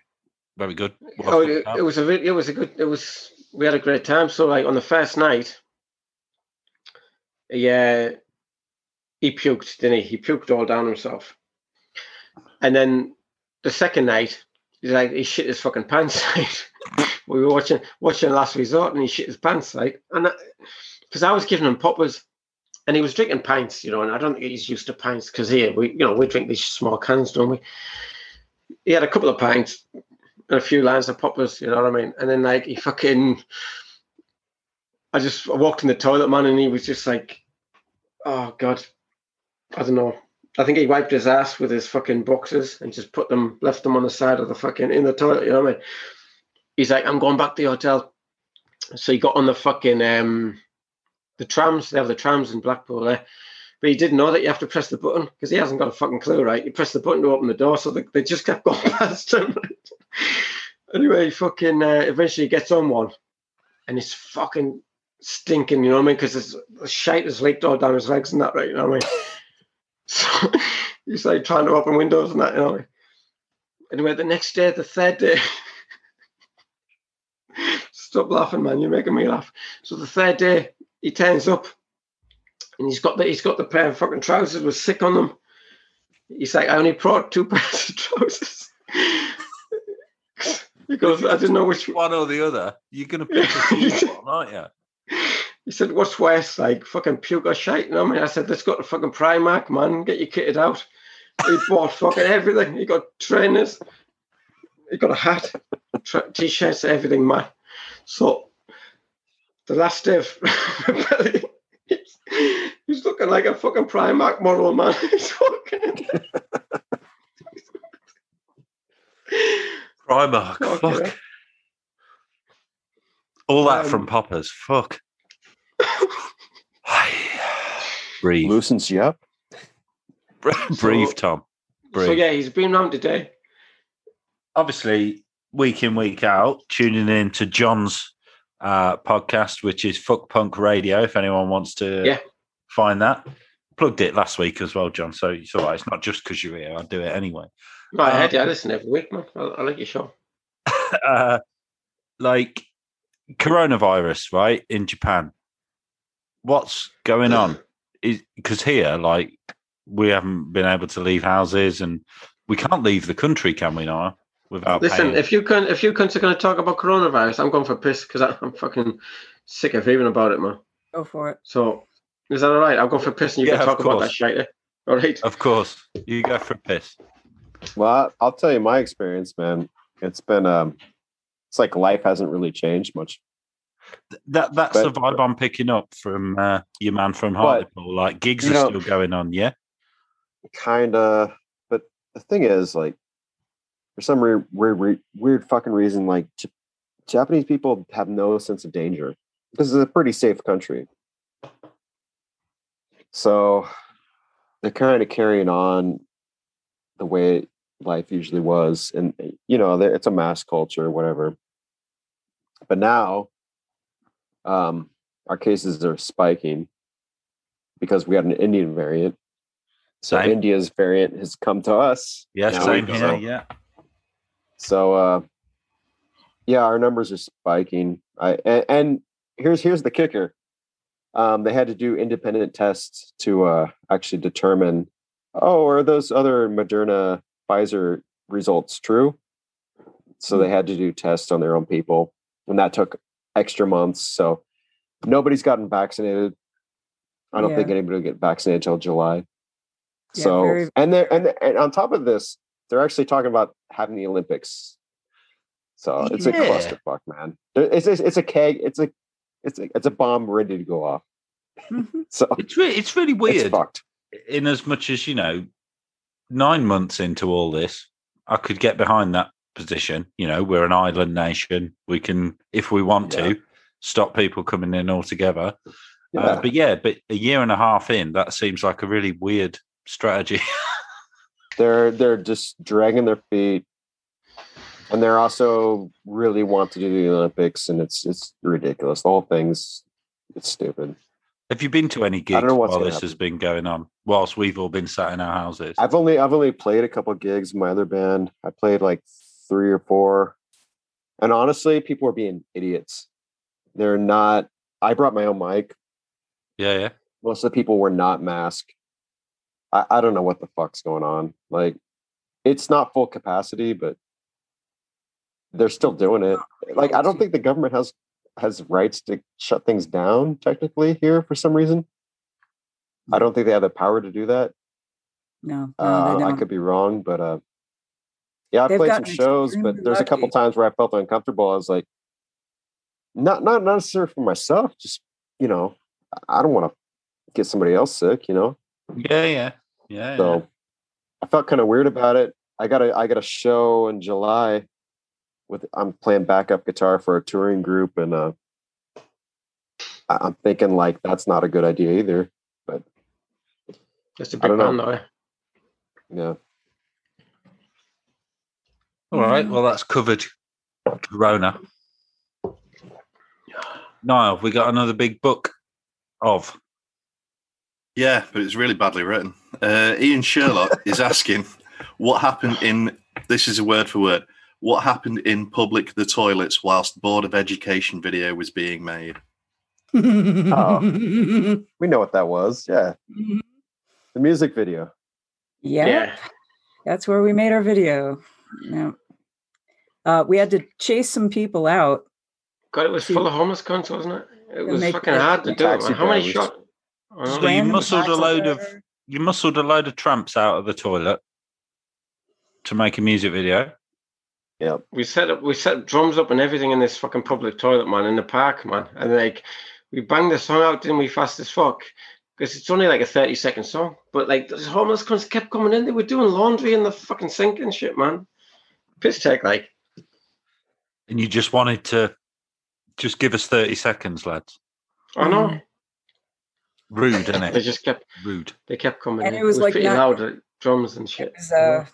C: Very good. Well
D: oh, it, it was a it was a good it was we had a great time. So like on the first night, yeah, he puked, didn't he? He puked all down himself, and then the second night, he's like he shit his fucking pants. Right? we were watching watching Last Resort, and he shit his pants. Like, and because I was giving him poppers. And he was drinking pints, you know, and I don't think he's used to pints because here we, you know, we drink these small cans, don't we? He had a couple of pints, and a few lines of poppers, you know what I mean? And then like he fucking I just I walked in the toilet man and he was just like oh god. I don't know. I think he wiped his ass with his fucking boxes and just put them left them on the side of the fucking in the toilet, you know what I mean? He's like, I'm going back to the hotel. So he got on the fucking um the trams, they have the trams in Blackpool there. But he didn't know that you have to press the button because he hasn't got a fucking clue, right? You press the button to open the door, so they, they just kept going past him. anyway, he fucking uh, eventually gets on one, and it's fucking stinking, you know what I mean? Because the shit has leaked all down his legs and that, right? You know what I mean? So he's like trying to open windows and that, you know. What I mean? Anyway, the next day, the third day. Stop laughing, man! You're making me laugh. So the third day, he turns up, and he's got the he's got the pair of fucking trousers with sick on them. He's like, I only brought two pairs of trousers. because I didn't know which
C: one or the other. You're gonna pick a one, aren't you?
D: He said, "What's worse, like fucking puke or shite?" You know what I mean? I said, "Let's go to fucking Primark, man. Get your kitted out." He bought fucking everything. He got trainers. He got a hat, t-shirts, everything, man. So the last day of he's, he's looking like a fucking Primark model, man. He's fucking.
C: Primark.
D: Fuck
C: Fuck. All that
D: Um,
C: from Poppers. Fuck. Breathe.
B: Loosens you up.
C: Breathe,
D: So-
C: Tom.
D: So yeah, he's been round today.
C: Obviously, week in, week out, tuning in to John's uh, podcast, which is Fuck Punk Radio, if anyone wants to
D: Yeah.
C: find that. Plugged it last week as well, John. So it's all right. It's not just because you're here. I'll do it anyway.
D: No, I heard
C: Um,
D: you. I listen every week, man. I, I like your show.
C: uh, like coronavirus, right in Japan. What's going on? Is because here, like, we haven't been able to leave houses, and we can't leave the country, can we now? Without
D: Listen,
C: paying?
D: if you can, if you cunts are going to talk about coronavirus, I'm going for piss because I'm fucking sick of hearing about it, man.
A: Go for it.
D: So is that all right? I'll go for piss and you
C: Yeah,
D: can talk about that
C: course.
D: shit. All right.
C: of course, you go for piss.
B: Well, I'll tell you my experience, man. It's been um, it's like life hasn't really changed much.
C: That that's the
B: But-
C: vibe I'm picking up from uh, your man from
B: But,
C: Hartlepool. Like gigs are
B: know-
C: still going on, yeah.
B: Kind of, but the thing is, like, for some weird, weird, weird, weird fucking reason, like, J- Japanese people have no sense of danger. This is a pretty safe country, so they're kind of carrying on the way life usually was, and you know, it's a mass culture, whatever. But now, um, our cases are spiking because we got an Indian variant. So
C: Same.
B: India's variant has come to us.
C: Yeah,
B: Now
C: same here.
B: go.
C: Yeah,
B: So uh yeah, our numbers are spiking. I and, and here's here's the kicker. Um, they had to do independent tests to uh actually determine, oh, are those other Moderna Pfizer results true? So they had to do tests on their own people, and that took extra months. So nobody's gotten vaccinated. I don't think anybody will get vaccinated till July.
A: Yeah,
B: so
A: very-
B: and they're and, and on top of this, they're actually talking about having the Olympics. So it's a clusterfuck, man. It's it's, it's a keg. It's a it's a, it's a bomb ready to go off.
A: Mhm.
B: So
C: It's really, it's really
B: it's
C: weird.
B: fucked.
C: in as much as you know, nine months into all this, I could get behind that position. You know, we're an island nation. We can, if we want
B: Yeah.
C: to, stop people coming in altogether.
B: Yeah.
C: Uh, but yeah, but a year and a half in, that seems like a really weird strategy.
B: they're they're just dragging their feet, and they're also really want to do the Olympics, and it's it's ridiculous. The whole thing's it's stupid.
C: Have you been to any gigs
B: don't know what's
C: while this has been going on? Whilst we've all been sat in our houses.
B: I've only I've only played a couple gigs in my other band. I played like three or four, and honestly, people are being idiots. They're not. I brought my own mic.
C: yeah, yeah.
B: Most of the people were not masked. I, I don't know what the fuck's going on. Like, it's not full capacity, but they're still doing it. Like, I don't think the government has has rights to shut things down technically here for some reason. I don't think they have the power to do that.
A: No, no,
B: Uh, I could be wrong, but uh, yeah, I
A: They've
B: played some shows, but
A: extremely
B: there's a couple times where I felt uncomfortable. I was like, not not not necessarily for myself, just you know, I- I don't want to get somebody else sick, you know.
C: Yeah, yeah. Yeah.
B: So I felt kind of weird about it. I got a I got a show in July with I'm playing backup guitar for a touring group, and uh, I- I'm thinking like that's not a good idea either.
D: But just a
B: I
D: big
B: don't know.
D: band, though.
B: Yeah,
C: All right. Well, that's covered. Corona. Niall, we got another big book of.
E: Yeah, but it's really badly written. Uh, Ian Sherlock is asking what happened in. This is a word for word. What happened in public the toilets whilst Board of Education video was being made?
B: Oh. we know what that was. Yeah, the music video.
A: yeah,
D: Yeah.
A: that's where we made our video. Yeah. Uh, we had to chase some people out.
D: God, it was full of homeless cunts, wasn't it? It was fucking
A: the-
D: hard to do. it, man. How many shots?
C: So you muscled a load of-
A: driver.
C: You muscled a load of tramps out of the toilet to make a music video.
B: Yeah,
D: we set up we set drums up and everything in this fucking public toilet, man, in the park, man. And like we banged the song out, didn't we, fast as fuck? Because it's only like a 30 second song. But like those homeless cunts kept coming in. They were doing laundry in the fucking sink and shit, man. Piss take, like.
C: And you just wanted to just give us 30 seconds, lads.
D: I know.
A: Mm.
C: Rude, isn't it?
D: They just kept
C: Rude.
D: they kept coming
A: And
D: in.
A: it was like
D: pretty
A: not-
D: loud drums and shit.
A: Was, uh,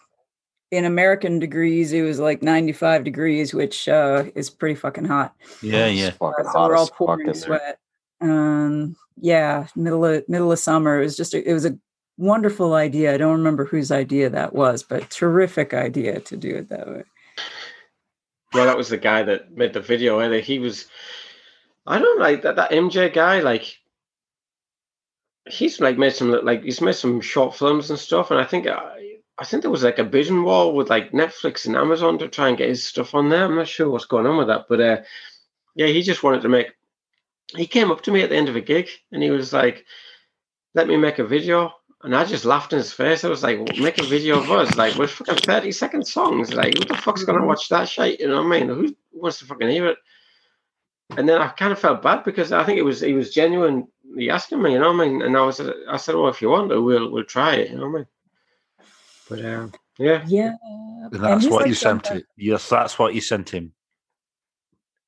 A: in American degrees, it was like 95 degrees, which uh, is pretty fucking hot.
C: Yeah, yeah.
B: fucking
A: Uh, so
B: hot
A: we're all
B: as
A: pouring sweat. Um, yeah, middle of middle of summer. It was just a, it was a wonderful idea. I don't remember whose idea that was, but terrific idea to do it that way.
D: Well, that was the guy that made the video. Eh? He was, I don't like that, that MJ guy. Like, he's like made some like he's made some short films and stuff. And I think I, I think there was like a bidding wall with like Netflix and Amazon to try and get his stuff on there. I'm not sure what's going on with that, but uh, yeah, he just wanted to make. He came up to me at the end of a gig and he was like, "Let me make a video." And I just laughed in his face. I was like, make a video of us. Like, we're fucking 30 second songs. Like, who the fuck's going to watch that shit? You know what I mean? Who wants to fucking hear it? And then I kind of felt bad because I think it was he was genuine. genuinely asking me, you know what I mean? And I was I said, well, if you want to, we'll we'll try it, you know what I mean? But um, yeah,
A: Yeah,
C: And that's
A: he's
C: what
A: like
C: you sent it. Yes, that's what you sent him.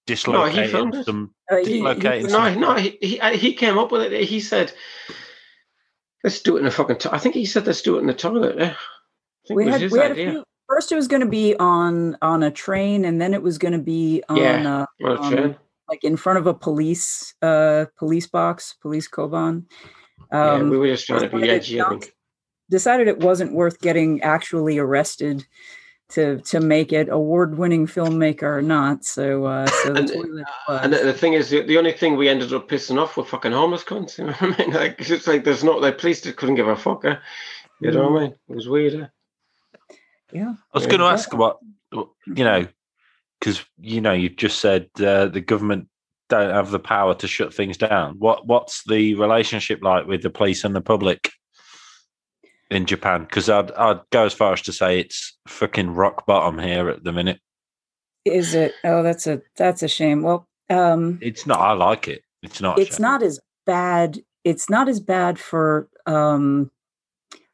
D: filmed
C: Dislocating
D: it.
C: some.
A: Uh, he- he-
C: some-
D: no, no, he he he came up with it. He said, let's do it in a fucking. To-. I think he said let's do it in the toilet. Yeah. I think
A: we
D: it was
A: had
D: his
A: we had a
D: idea.
A: few. First, it was going to be on on a train, and then it was going to be on
D: Yeah.
A: uh,
D: On a
A: um,
D: train.
A: like in front of a police uh police box, police koban.
D: yeah,
A: Um,
D: we were just trying to be edgy. I think.
A: decided it wasn't worth getting actually arrested to to make it award winning filmmaker or not. So uh so the
D: And-
A: toilet was.
D: And the, the thing is, the, the only thing we ended up pissing off were fucking homeless cunts. You know what I mean? Like it's like there's not the police that couldn't give a fuck. eh? You know what I mean? It was weird. eh?
A: yeah.
C: I was going to ask what, you know, because, you know, you've just said uh, the government don't have the power to shut things down. What What's the relationship like with the police and the public in Japan? Because I'd, I'd go as far as to say it's fucking rock bottom here at the minute.
A: Is it? Oh, that's a that's a shame. Well, um,
C: It's not. I like it. It's not.
A: it's not as bad. It's not as bad for. Um,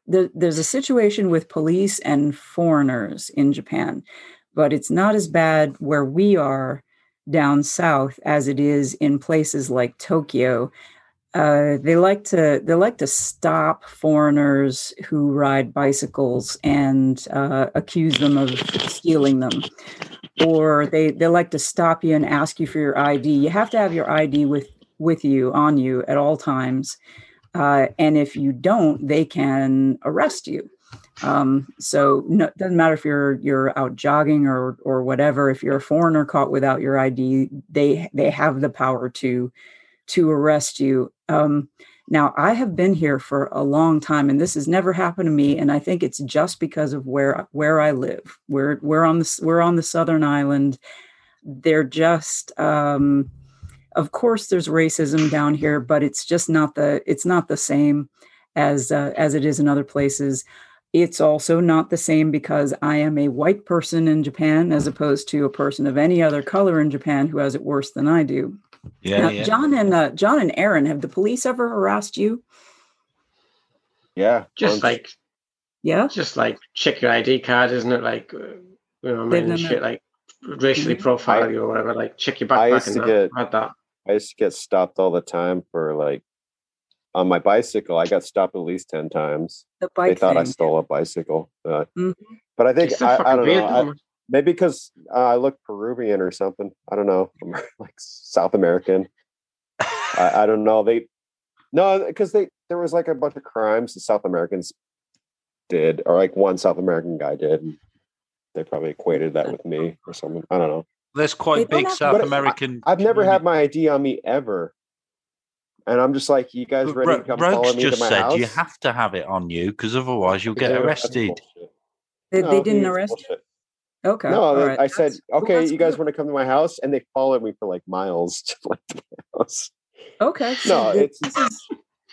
A: the, there's a situation with police and foreigners in Japan, but it's not as bad where we are down south as it is in places like Tokyo. Uh, they like to they like to stop foreigners who ride bicycles and uh, accuse them of stealing them or they they like to stop you and ask you for your ID. You have to have your ID with with you on you at all times, uh, and if you don't, they can arrest you. Um, so no, it doesn't matter if you're you're out jogging or or whatever. If you're a foreigner caught without your ID, they they have the power to to arrest you. Um, now, I have been here for a long time, and this has never happened to me. And I think it's just because of where where I live. We're we're on the we're on the southern island. They're just, um, of course, there's racism down here, but it's just not the it's not the same as uh, as it is in other places. It's also not the same because I am a white person in Japan as opposed to a person of any other color in Japan who has it worse than I do.
C: Yeah,
A: Now,
C: yeah.
A: John and uh, John and Aaron, have the police ever harassed you?
B: Yeah.
D: Just
B: once.
D: like
A: Yeah.
D: just like check your ID card, isn't it? Like uh, you know, I mean, shit like racially
A: Mhm.
D: profile you or whatever. Like check your
B: I used to
D: that.
B: get-
D: had that.
B: I used to get stopped all the time for like on my bicycle. I got stopped at least ten times.
A: The
B: They
A: bike
B: thought I stole a bicycle. Uh,
A: Mhm.
B: But I think
D: It's so
B: I, I don't know. I-
D: though.
B: maybe because uh, I look Peruvian or something. I don't know. I'm like South American. I, I don't know. They no, because they there was like a bunch of crimes the South Americans did, or like one South American guy did. And they probably equated that with me or something. I don't know.
C: There's quite
A: They
C: big
A: have-
C: South
B: But I-
C: American.
B: I've never had my ID on me ever, and I'm just like, you guys ready to come follow
C: Rogues
B: me to my
C: said
B: house?
C: you have to have it on you because otherwise you'll get arrested.
A: They,
B: No,
A: they didn't arrest you?
B: bullshit.
A: Okay.
B: No,
A: right.
B: I said,
A: That's- well,
B: okay,
A: that's
B: you guys
A: good.
B: want to come to my house, and they followed me for like miles to like my house.
A: Okay.
B: No, it's-
A: is-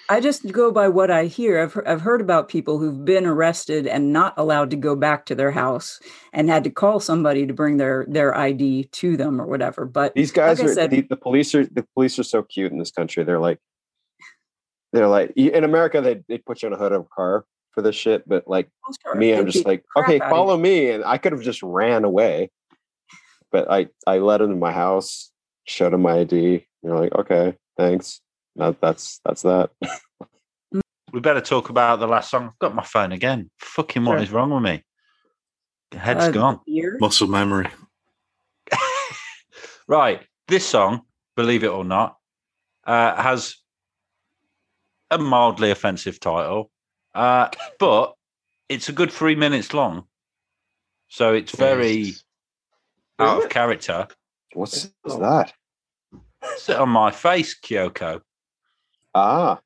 A: I just go by what I hear. I've, I've heard about people who've been arrested and not allowed to go back to their house and had to call somebody to bring their their ID to them or whatever. But
B: These guys
A: Like I
B: are
A: said-
B: the, the police are the police are so cute in this country. They're like, they're like in America they they put you in a hood of a car for this shit, but like
A: most are-
B: me, I'm just like, okay, follow me, and I could have just ran away, but I I let him in my house, showed him my ID. You're like, okay, thanks. That, that's that's that.
C: We better talk about the last song. I've got my phone again. Fucking what
D: Sure.
C: is wrong with me? Head's
A: Uh,
C: gone.
A: Year?
E: Muscle memory.
C: Right. This song, believe it or not, uh, has a mildly offensive title, uh, but it's a good three minutes long. So it's very
D: Jesus.
C: out
D: Is
C: of character.
B: What's what's
D: Oh.
B: that?
C: Sit on my face, Kyoko.
B: Ah,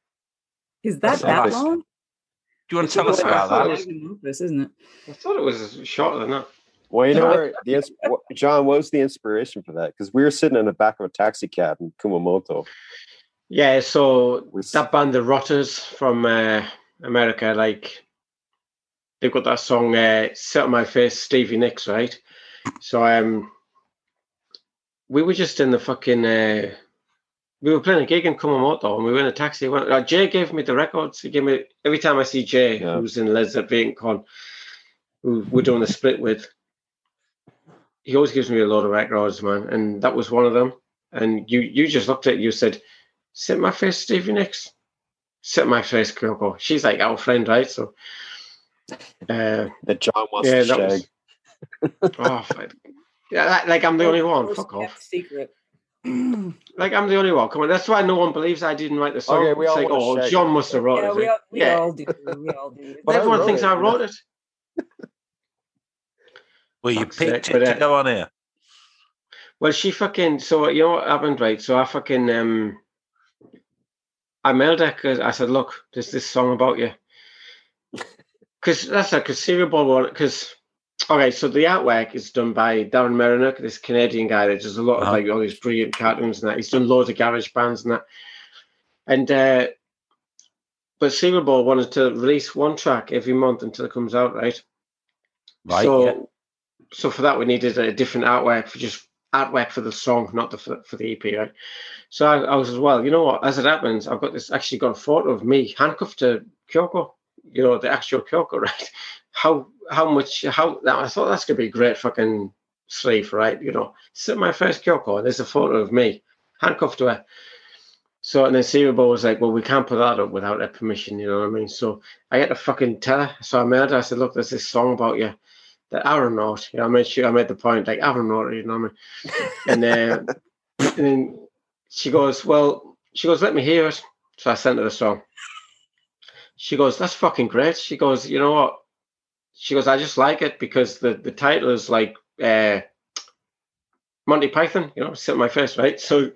A: Is that
B: That's
A: that
B: nice.
A: long?
C: Do you want to tell us about
D: thought
C: that?
D: it was-
A: Magnum opus, isn't it?
D: I thought it was shorter than that.
B: well, you know where the ins- John, what was the inspiration for that? Because we were sitting in the back of a taxi cab in Kumamoto.
D: Yeah, so
B: We s-
D: that band, the Rotters from uh, America, like they've got that song uh, "Set on My Face," Stevie Nicks, right? So um, we were just in the fucking. Uh, we were playing a gig in Kumamoto, and we were in a taxi. When, uh, Jay gave me the records. He gave me every time I see Jay,
B: Yeah.
D: who's in Led Zeppelin Con, who we're doing the split with. He always gives me a lot of records, man, and that was one of them. And you, you just looked at it, you said, "Sit my face, Stevie Nicks." Sit my face, Kyoko. She's like our friend, right? So, uh,
B: that John wants
D: yeah,
B: to
D: that
B: shag.
D: was. oh, yeah, like, like I'm the only one. Fuck off.
A: Secret.
D: Like I'm the only one. Come on, that's why no one believes I didn't write the song.
B: Okay, we
D: it's
B: all
D: like, oh, John must have wrote
A: yeah,
D: it.
A: we all, we
D: yeah,
A: all do. We all do.
B: But I
D: everyone
B: wrote
D: thinks
B: it,
D: I wrote it.
C: Well, you
D: Fuck's
C: picked
D: sake,
C: it to
D: uh,
C: go on here.
D: Well, she fucking. So you know what happened, right? So I fucking um, I mailed her 'cause I said, "Look, there's this song about you." Because that's like a serial ball one. Because okay, so the artwork is done by Darren Merinuk, this Canadian guy that does a lot of
C: Uh-huh.
D: like all these brilliant cartoons and that. He's done loads of garage bands and that. And uh, but Serial Ball wanted to release one track every month until it comes out, right?
C: Right.
D: So
C: yeah.
D: so for that we needed a different artwork for just artwork for the song, not the for, the EP, right? So I, I was as well. You know what? As it happens, I've got this actually got a photo of me handcuffed to Kyoko. You know the actual Kyoko, right? How how much how I thought that's gonna be a great fucking sleeve, right? You know, sit my first Kyoko. There's a photo of me handcuffed to her. So and then Cerebro was like, "Well, we can't put that up without her permission." You know what I mean? So I had to fucking tell her. So I made her. I said, "Look, there's this song about you Aaron wrote." You know, I made sure I made the point like Aaron wrote. You know what I mean? And, uh, and then she goes, "Well," she goes, "Let me hear it." So I sent her the song. She goes, "That's fucking great." She goes, "You know what?" She goes, "I just like it because the the title is like uh, Monty Python." You know, sit my face, right? So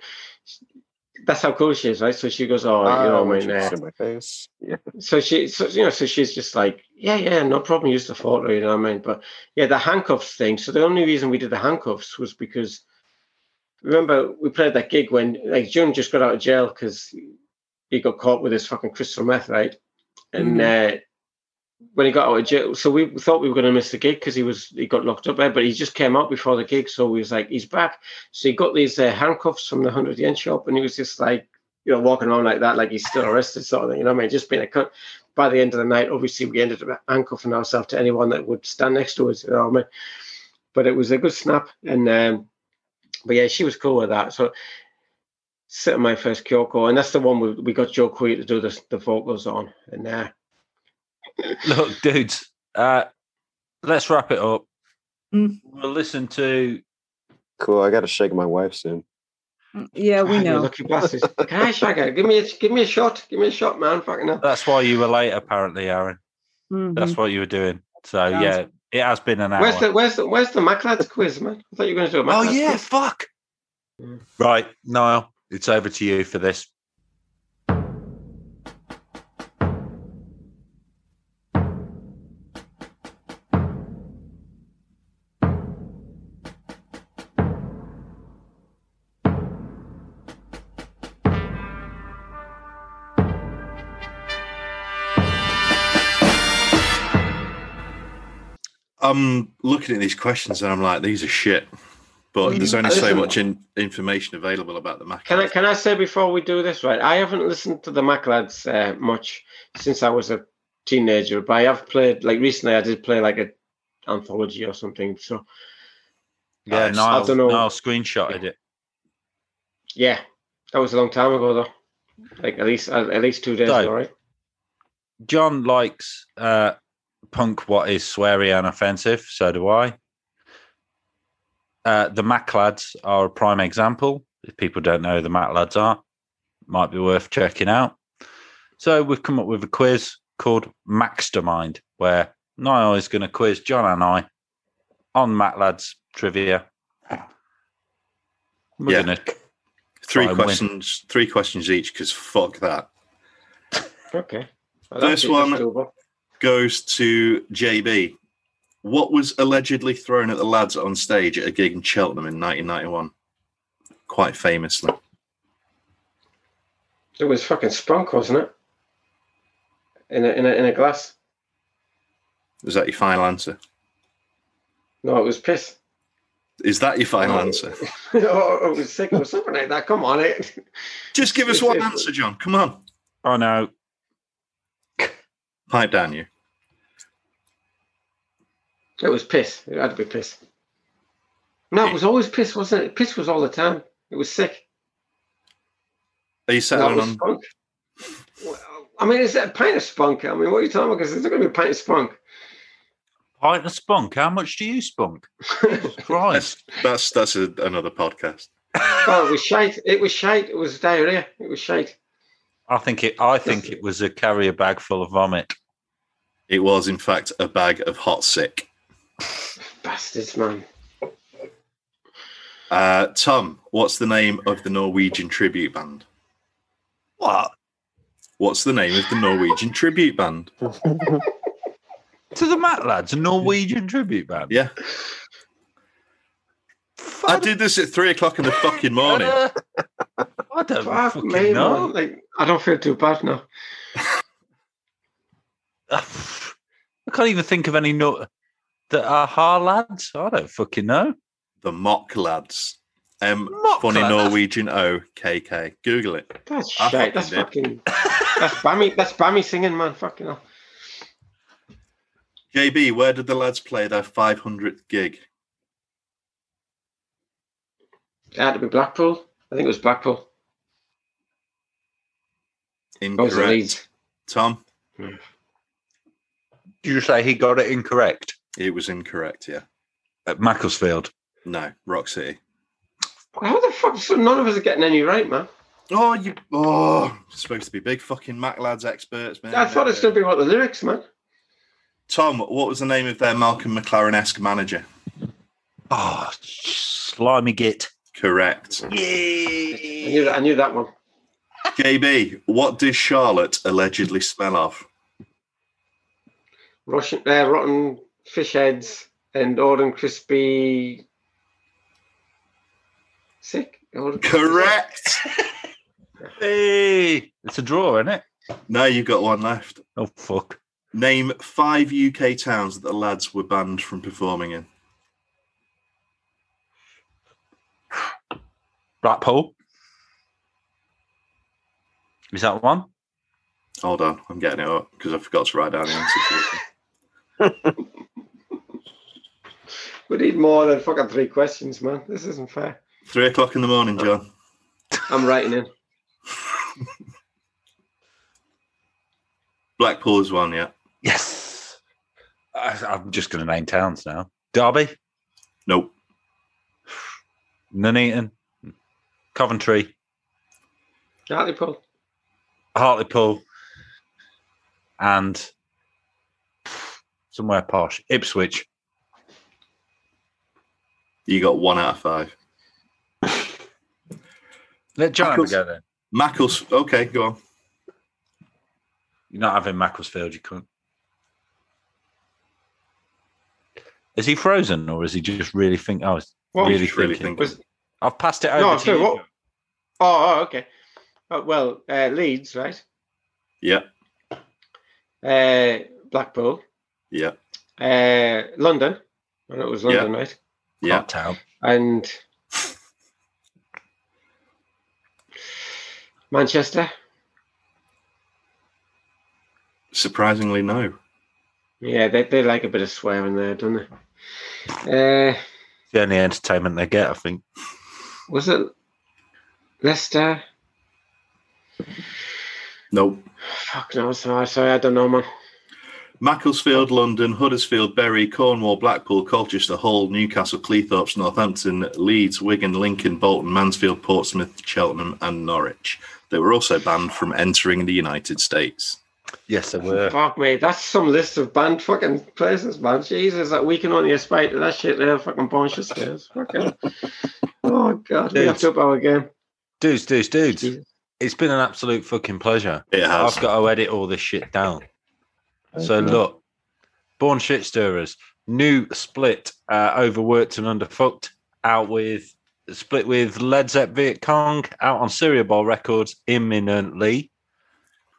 D: that's how cool she is, right? So she goes, "Oh, you know,
B: Oh,
D: I mean." uh,
B: my face. Yeah.
D: so she so you know so she's just like yeah yeah no problem use the photo you know what i mean but yeah the handcuffs thing so the only reason we did the handcuffs was because remember we played that gig when like june just got out of jail because he got caught with his fucking crystal meth right and uh when he got out of jail so we thought we were going to miss the gig because he was he got locked up there but he just came out before the gig so we was like he's back so he got these uh, handcuffs from the 100 yen shop and he was just like you know walking around like that like he's still arrested sort of thing you know what i mean just being a cut by the end of the night, obviously we ended up handcuffing ourselves to anyone that would stand next to us. You know what I mean? But it was a good snap, and um, but yeah, she was cool with that. So sitting my first Kyoko, and that's the one we, we got Joe Queer to do the the vocals on, and uh,
C: Look, dudes, uh, let's wrap it up.
A: Mm.
C: We'll listen to.
B: Cool. I got to shake my wife soon.
A: Yeah, we know.
D: lucky bastards. Can I shag her? Give me a give me a shot. Give me a shot, man. Fucking hell.
C: That's why you were late, apparently, Aaron.
A: Mhm.
C: That's what you were doing. So
A: Sounds-
C: yeah, it has been an hour.
D: Where's the where's the where's the Macc lads quiz, man? I thought you were going to do a
C: oh yeah,
D: quiz.
C: fuck.
D: Mm.
C: Right, Niall, it's over to you for this.
E: I'm looking at these questions and I'm like, these are shit. But there's only so much in, information available about the Macc.
D: Can I can I say before we do this, right? I haven't listened to the Macc lads uh, much since I was a teenager, but I have played like recently. I did play like a anthology or something. So
C: Yeah,
E: Nice.
C: Niall,
D: I don't know.
C: Niall screenshotted it.
D: yeah, that was a long time ago though. Like at least at, at least two days
C: So-
D: ago, right?
C: John likes uh, punk what is sweary and offensive. So do I. Uh, the Macc lads are a prime example. If people don't know who the Macc lads are, might be worth checking out. So we've come up with a quiz called Maxtermind, where Niall is going to quiz John and I on Macc lads trivia. We're
E: Yeah.
C: going to
E: Three
C: Try and win.
E: questions, three questions each, because fuck that.
D: Okay. Well,
E: First
D: that's-
E: one-
D: that's doable.
E: Goes to JB. What was allegedly thrown at the lads on stage at a gig in Cheltenham in 1991? Quite famously.
D: It was fucking spunk, wasn't it? In a in a in a glass.
E: Is that your final answer?
D: No, it was piss.
E: Is that your final
D: Oh.
E: answer?
D: oh, it was sick or something like that. Come on, it.
E: Just give us one answer, John. Come on.
C: Oh no.
E: Pipe down, you.
D: It was piss. It had to be piss. No, it was always piss, wasn't it? Piss was all the time. It was sick.
E: Are you
D: That
E: settling on?
D: spunk. I mean, is that a pint of spunk? I mean, what are you talking about? Because there's not going to be a pint of spunk.
C: Pint of spunk. How much do you spunk? Christ.
E: That's that's a, another podcast.
D: oh, it was shite. It was shite. It was diarrhea. It was shite.
C: I think it. I think it was a carrier bag full of vomit.
E: It was, in fact, a bag of hot sick.
D: Bastards, man.
E: Uh, Tom, what's the name of the Norwegian tribute band?
C: What?
E: What's the name of the Norwegian tribute band?
C: To the Macc lads, a Norwegian tribute band.
E: Yeah, I did this at three o'clock in the fucking morning.
C: I don't
D: Fuck
C: fucking
D: me,
C: know.
D: man. Like, I don't feel too bad now.
C: I can't even think of any. No- The Aha lads? I don't fucking know.
E: The Mock Lads. M
C: Mock
E: funny
C: Lads?
E: Norwegian O K K. Google it.
D: That's
E: I
D: shite. That's
E: fucking
D: fucking. That's Bammy. That's Bammy singing, man. Fucking hell.
E: JB, where did the lads play their 500th gig?
D: It had to be Blackpool. I think it was Blackpool. Or was
E: Incorrect.
D: Leeds?
E: Tom, hmm.
C: Did you say he got it incorrect?
E: it was incorrect. Yeah.
C: At Macclesfield.
E: No, Rock City.
D: How the fuck? So none of us are getting any right, man.
E: Oh, you. Oh, supposed to be big fucking Macc lads experts, man.
D: I thought it's going to be what the lyrics, man.
E: Tom, what was the name of their Malcolm McLaren esque manager?
C: Oh, slimy git.
E: Correct.
D: I knew I knew that one.
E: JB, what does Charlotte allegedly smell of?
D: Russian, uh, rotten fish heads and Orden crispy. Sick. Orden crispy
E: Correct.
C: Hey, it's a draw, isn't it?
E: no, you've got one left.
C: Oh fuck.
E: Name five UK towns that the lads were banned from performing in.
C: Blackpool. Is that one?
E: Hold on, I'm getting it up because I forgot to write down the answer. To this.
D: We need more than fucking three questions, man. This isn't fair.
E: Three o'clock in the morning, oh. John.
D: I'm writing in.
E: Blackpool is one, yeah.
C: Yes. I, I'm just going to name towns now. Derby,
E: Nope.
C: Nuneaton, Coventry,
D: Hartlepool.
C: Hartlepool, and somewhere posh, Ipswich.
E: You got one out of five.
C: Let John have a
E: Maccles-
C: go then.
E: Maccles. Okay, go on.
C: You're not having Macclesfield, you couldn't. Is he frozen or is he just really think? Oh, he's
D: What?
C: really
E: Just really
C: thinking.
E: thinking.
D: Was,
C: I've passed it over
D: No,
C: to
D: sorry,
C: you.
D: what- oh, oh, okay. Oh, well, uh, Leeds, right?
E: Yeah,
D: Uh, Blackpool.
E: Yeah,
D: Uh, London. I know it was London, right?
E: yeah.
C: Hot town.
D: And Manchester.
E: Surprisingly, no.
D: Yeah, they, they like a bit of swearing there, don't they? Uh,
C: It's the only entertainment they get, I think.
D: was it Leicester?
E: Nope.
D: Fuck no, sorry, sorry, I don't know, man.
E: Macclesfield, London, Huddersfield, Bury, Cornwall, Blackpool, Colchester, Hull, Newcastle, Cleethorpes, Northampton, Leeds, Wigan, Lincoln, Bolton, Mansfield, Portsmouth, Cheltenham, and Norwich. They were also banned from entering the United States.
C: Yes, they were.
D: Fuck me, that's some list of banned fucking places, man. Jesus, that we can only aspire to that shit there, fucking bunch stairs. Fucking. Oh god, we have to up our game.
C: Dudes, dudes, dudes.
D: Jesus.
C: It's been an absolute fucking pleasure.
E: It has.
C: I've got to edit all this shit down. So look, Born Shit Stirrers, new split, uh, overworked and underfucked, out with split with Led Zepp Viet Cong, out on Syria Ball Records imminently.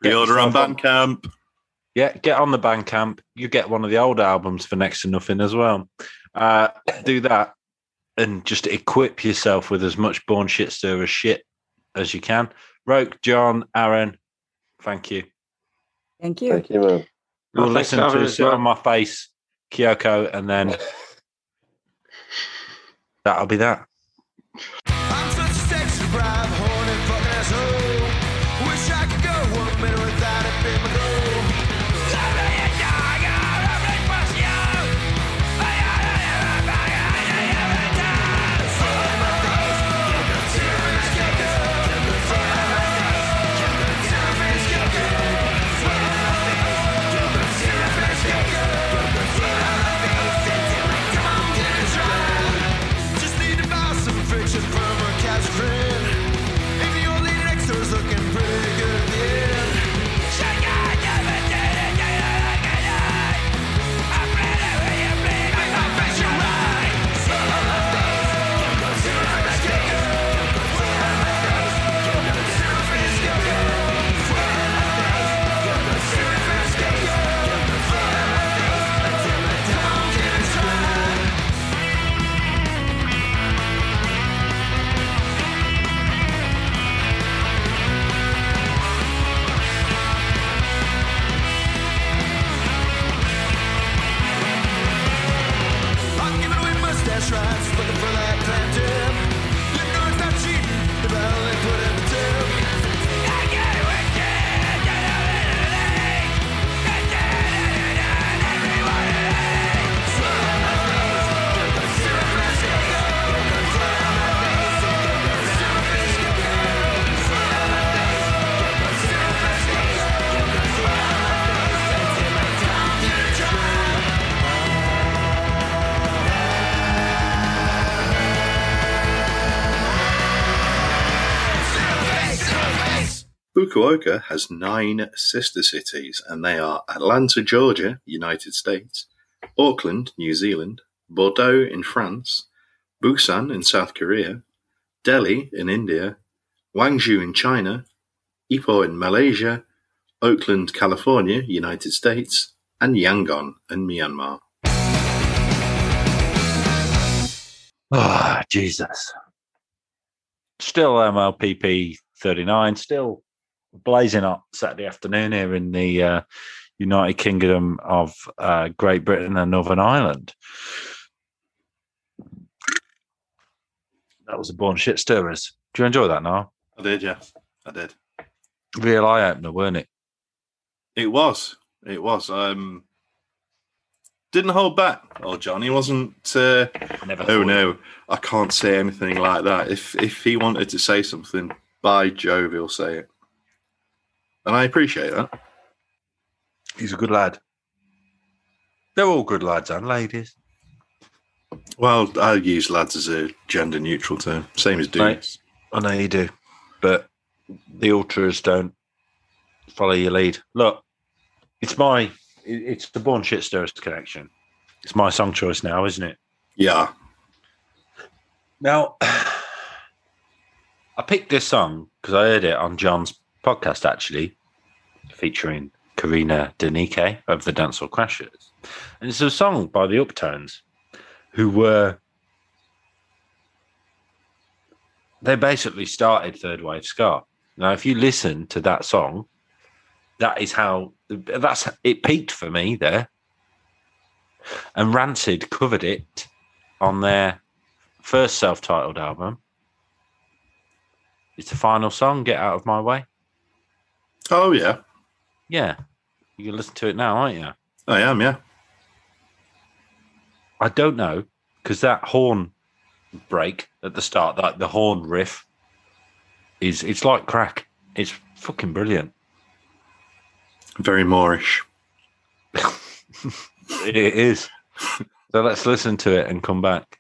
C: Get
E: Pre-order on
C: yourself
E: Bandcamp.
C: Yeah, get on the Bandcamp. You get one of the old albums for next to nothing as well. Uh, do that and just equip yourself with as much Born Shit Stirrer shit as you can. Roke, John, Aaron, thank you.
A: Thank you.
B: Thank you, man.
C: We'll
D: thanks
C: listen to
D: us,
C: Sit
D: man.
C: on My Face, Kyoko, and then that'll be that.
G: I'm such a sexy horny asshole. Wish I could go one minute without it being my
E: Fukuoka has nine sister cities, and they are Atlanta, Georgia, United States, Auckland, New Zealand, Bordeaux in France, Busan in South Korea, Delhi in India, Guangzhou in China, Ipoh in Malaysia, Oakland, California, United States, and Yangon in Myanmar.
C: Oh, Jesus. Still MLPP 39, still blazing up Saturday afternoon here in the uh, United Kingdom of uh, Great Britain and Northern Ireland. That was a born shit stirrers. Do you enjoy that now?
E: I did, yeah, I did.
C: Real eye opener, weren't it?
E: It was. It was. Um, didn't hold back. Oh, Johnny wasn't. Uh,
C: Never
E: oh no, I can't say anything like that. If if he wanted to say something, by Jove, he'll say it, and I appreciate that.
C: He's a good lad. They're all good lads and ladies.
E: Well, I use lads as a gender neutral term, same as dudes.
C: Right. I know you do, but the ultras don't follow your lead. Look, it's my, it's the Born Shit Stirrers connection. It's my song choice now, isn't it?
E: Yeah,
C: Now, I picked this song because I heard it on John's podcast, actually, featuring Karina Denike of the Dancehall Crashers. And it's a song by the Uptones, who were. They basically started third wave ska. Now, if you listen to that song, that is how that's it peaked for me there. And Rancid covered it on their first self-titled album. It's the final song, Get Out of My Way.
E: Oh yeah,
C: Yeah. You can listen to it now, aren't you?
E: I am. Yeah,
C: I don't know, because that horn break at the start, that the horn riff is it's like crack. It's fucking brilliant.
E: very Moorish.
C: It is. So let's listen to it and come back.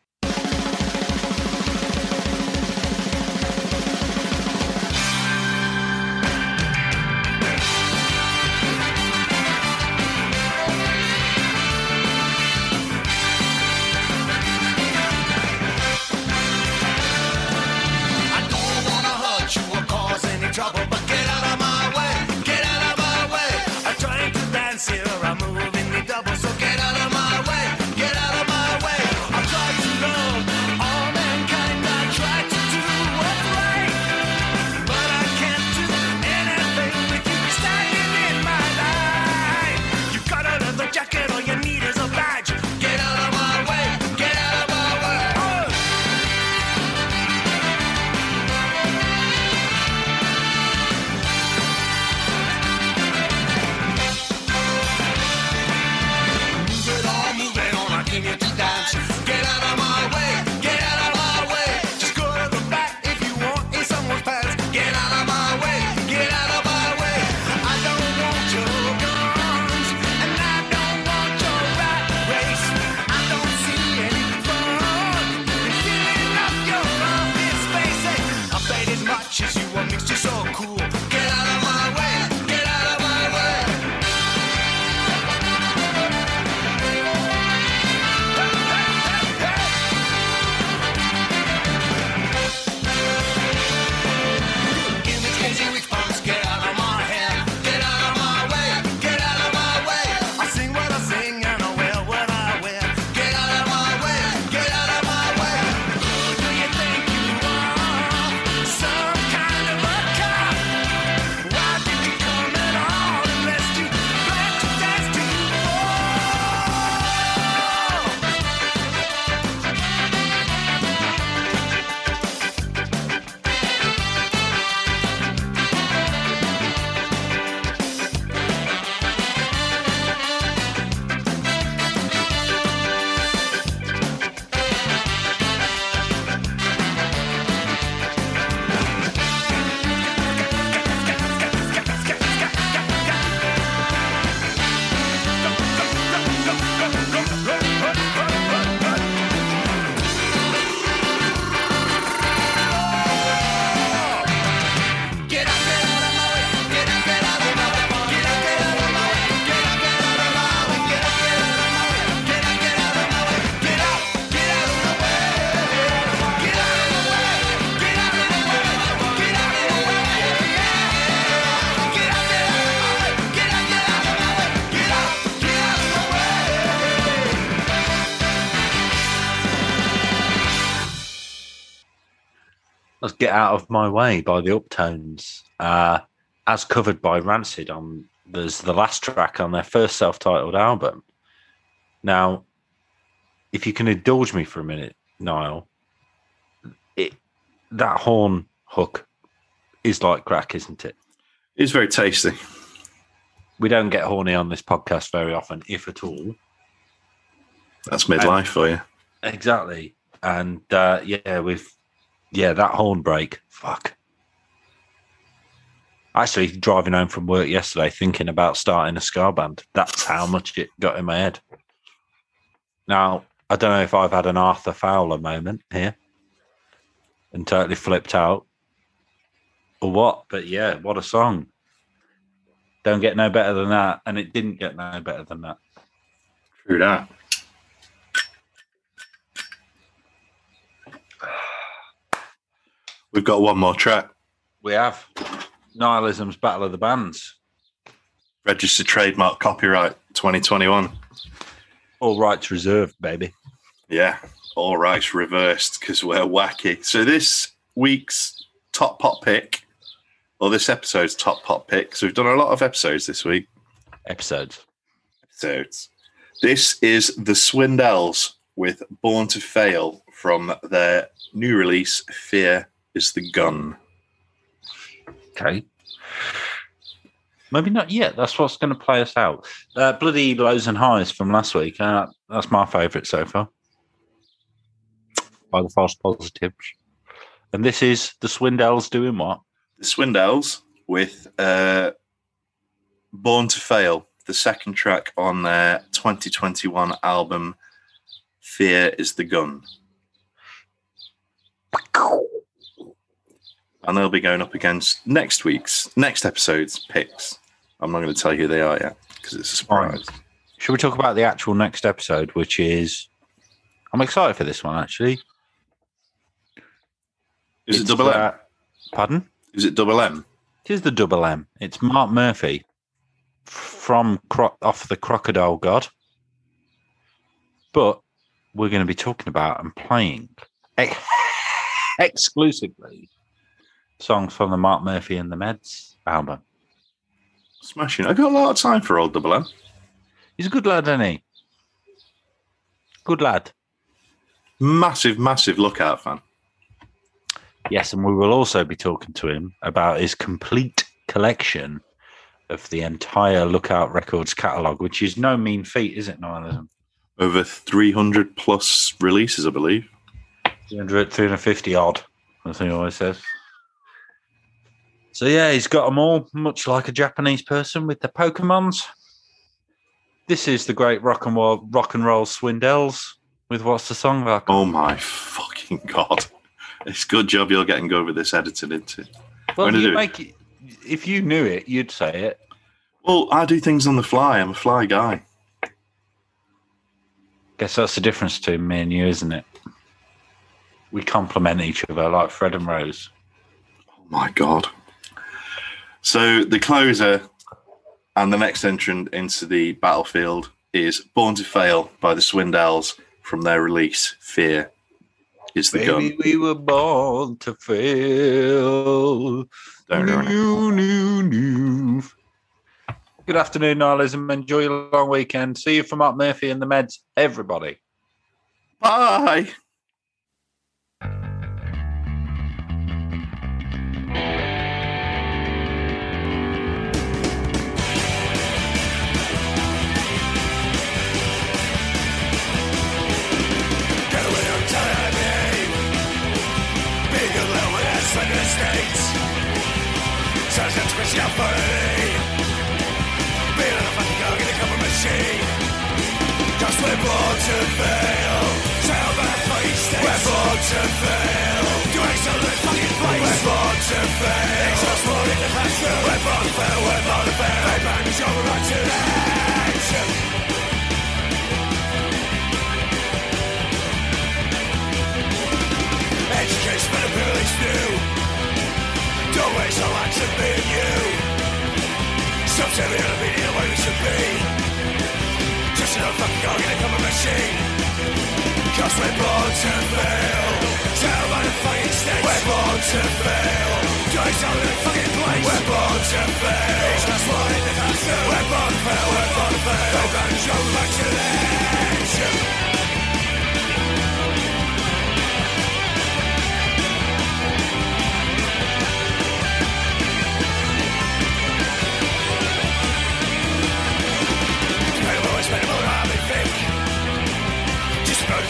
G: Out of my way
C: by the Uptones, uh, as covered by Rancid on there's the last track on their first self-titled album. Now, if you can indulge me for a minute, Niall, it that horn hook is like crack, isn't it?
E: It's very tasty.
C: We don't get horny on this podcast very often, if at all.
E: That's midlife for you.
C: Exactly. And uh, yeah, with yeah, that horn break. Fuck. Actually, driving home from work yesterday, thinking about starting a ska band. That's how much it got in my head. Now, I don't know if I've had an Arthur Fowler moment here and totally flipped out or what, but yeah, what a song. Don't get no better than that. And it didn't get no better than that.
E: True that. We've got one more track.
C: We have Nihilism's Battle of the Bands.
E: Registered trademark copyright 2021.
C: All rights reserved, baby.
E: Yeah, all rights reversed because we're wacky. So this week's top pop pick, or this episode's top pop pick. So we've done a lot of episodes this week.
C: Episodes.
E: Episodes. This is the Swindells with "Born to Fail" from their new release. Fear is the gun.
C: Okay. Maybe not yet. That's what's going to play us out. Uh, bloody lows and highs from last week. Uh, that's my favourite so far. By the false positives. And this is the Swindells doing what?
E: The Swindells with uh, "Born to Fail," the second track on their 2021 album. Fear is the gun. And they'll be going up against next week's next episode's picks. I'm not going to tell you who they are yet because it's a surprise.
C: Should we talk about the actual next episode, which is? I'm excited for this one actually.
E: Is
C: It's,
E: it double M?
C: uh, pardon?
E: Is it double M?
C: It is the double M. It's Mark Murphy from Cro- off the Crocodile God. But we're going to be talking about and playing ex- exclusively songs from the Mark Murphy and the Meds album.
E: Smashing. I've got a lot of time for old double M.
C: He's a good lad, isn't he? Good lad.
E: Massive, massive lookout fan.
C: Yes, and we will also be talking to him about his complete collection of the entire Lookout Records catalogue, which is no mean feat, is it, Nihilism?
E: Over 300 plus releases, I believe.
C: 300, 350 odd, as he always says. So, yeah, he's got them all, much like a Japanese person with the Pokemons. This is the great rock and roll, rock and roll Swindells with What's the Song About?
E: Oh my fucking god. It's good job you're getting good with this editing into.
C: well, you
E: it-
C: it, if you knew it, you'd say it.
E: Well, I do things on the fly. I'm a fly guy.
C: Guess that's the difference between me and you, isn't it? We complement each other like Fred and Rose.
E: Oh my god. So the closer and the next entrant into the battlefield is Born to Fail by the Swindells from their release Fear is the
C: Baby,
E: gun.
C: we were born to fail.
E: Don't.
C: New, new, new. Good afternoon, Nihilism. Enjoy your long weekend. See you from Mark Murphy and the Meds, everybody.
E: Bye.
G: Privileged. Don't waste our lives on being you. Stop telling me how to be the way we should be. Just another fucking dog in a machine. Cause we're born to fail. Tell by the fucking stakes. We're born to fail. Join some in fucking place. We're born to fail. Each last one in the classroom. We're born to fail. We're born to fail. Go and show back to the edge.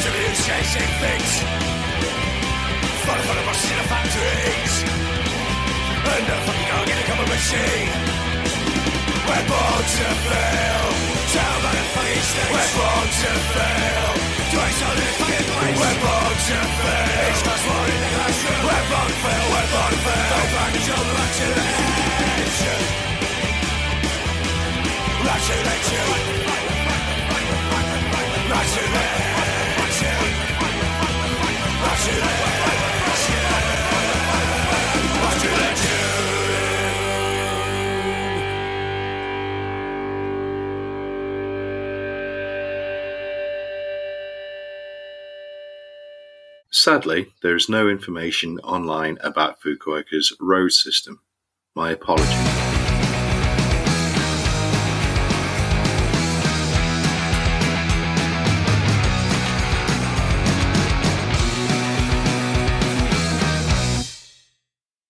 G: Of use, chasing things. Machine. We're born to fail. Tell about the fucking stakes. We're born to fail. Something in fucking place. We're born to fail. Each class one in the classroom. We're born to fail. We're born to fail. Jump back to the to. Back to the edge.
E: Sadly, there is no information online about Fukuoka's road system. My apologies.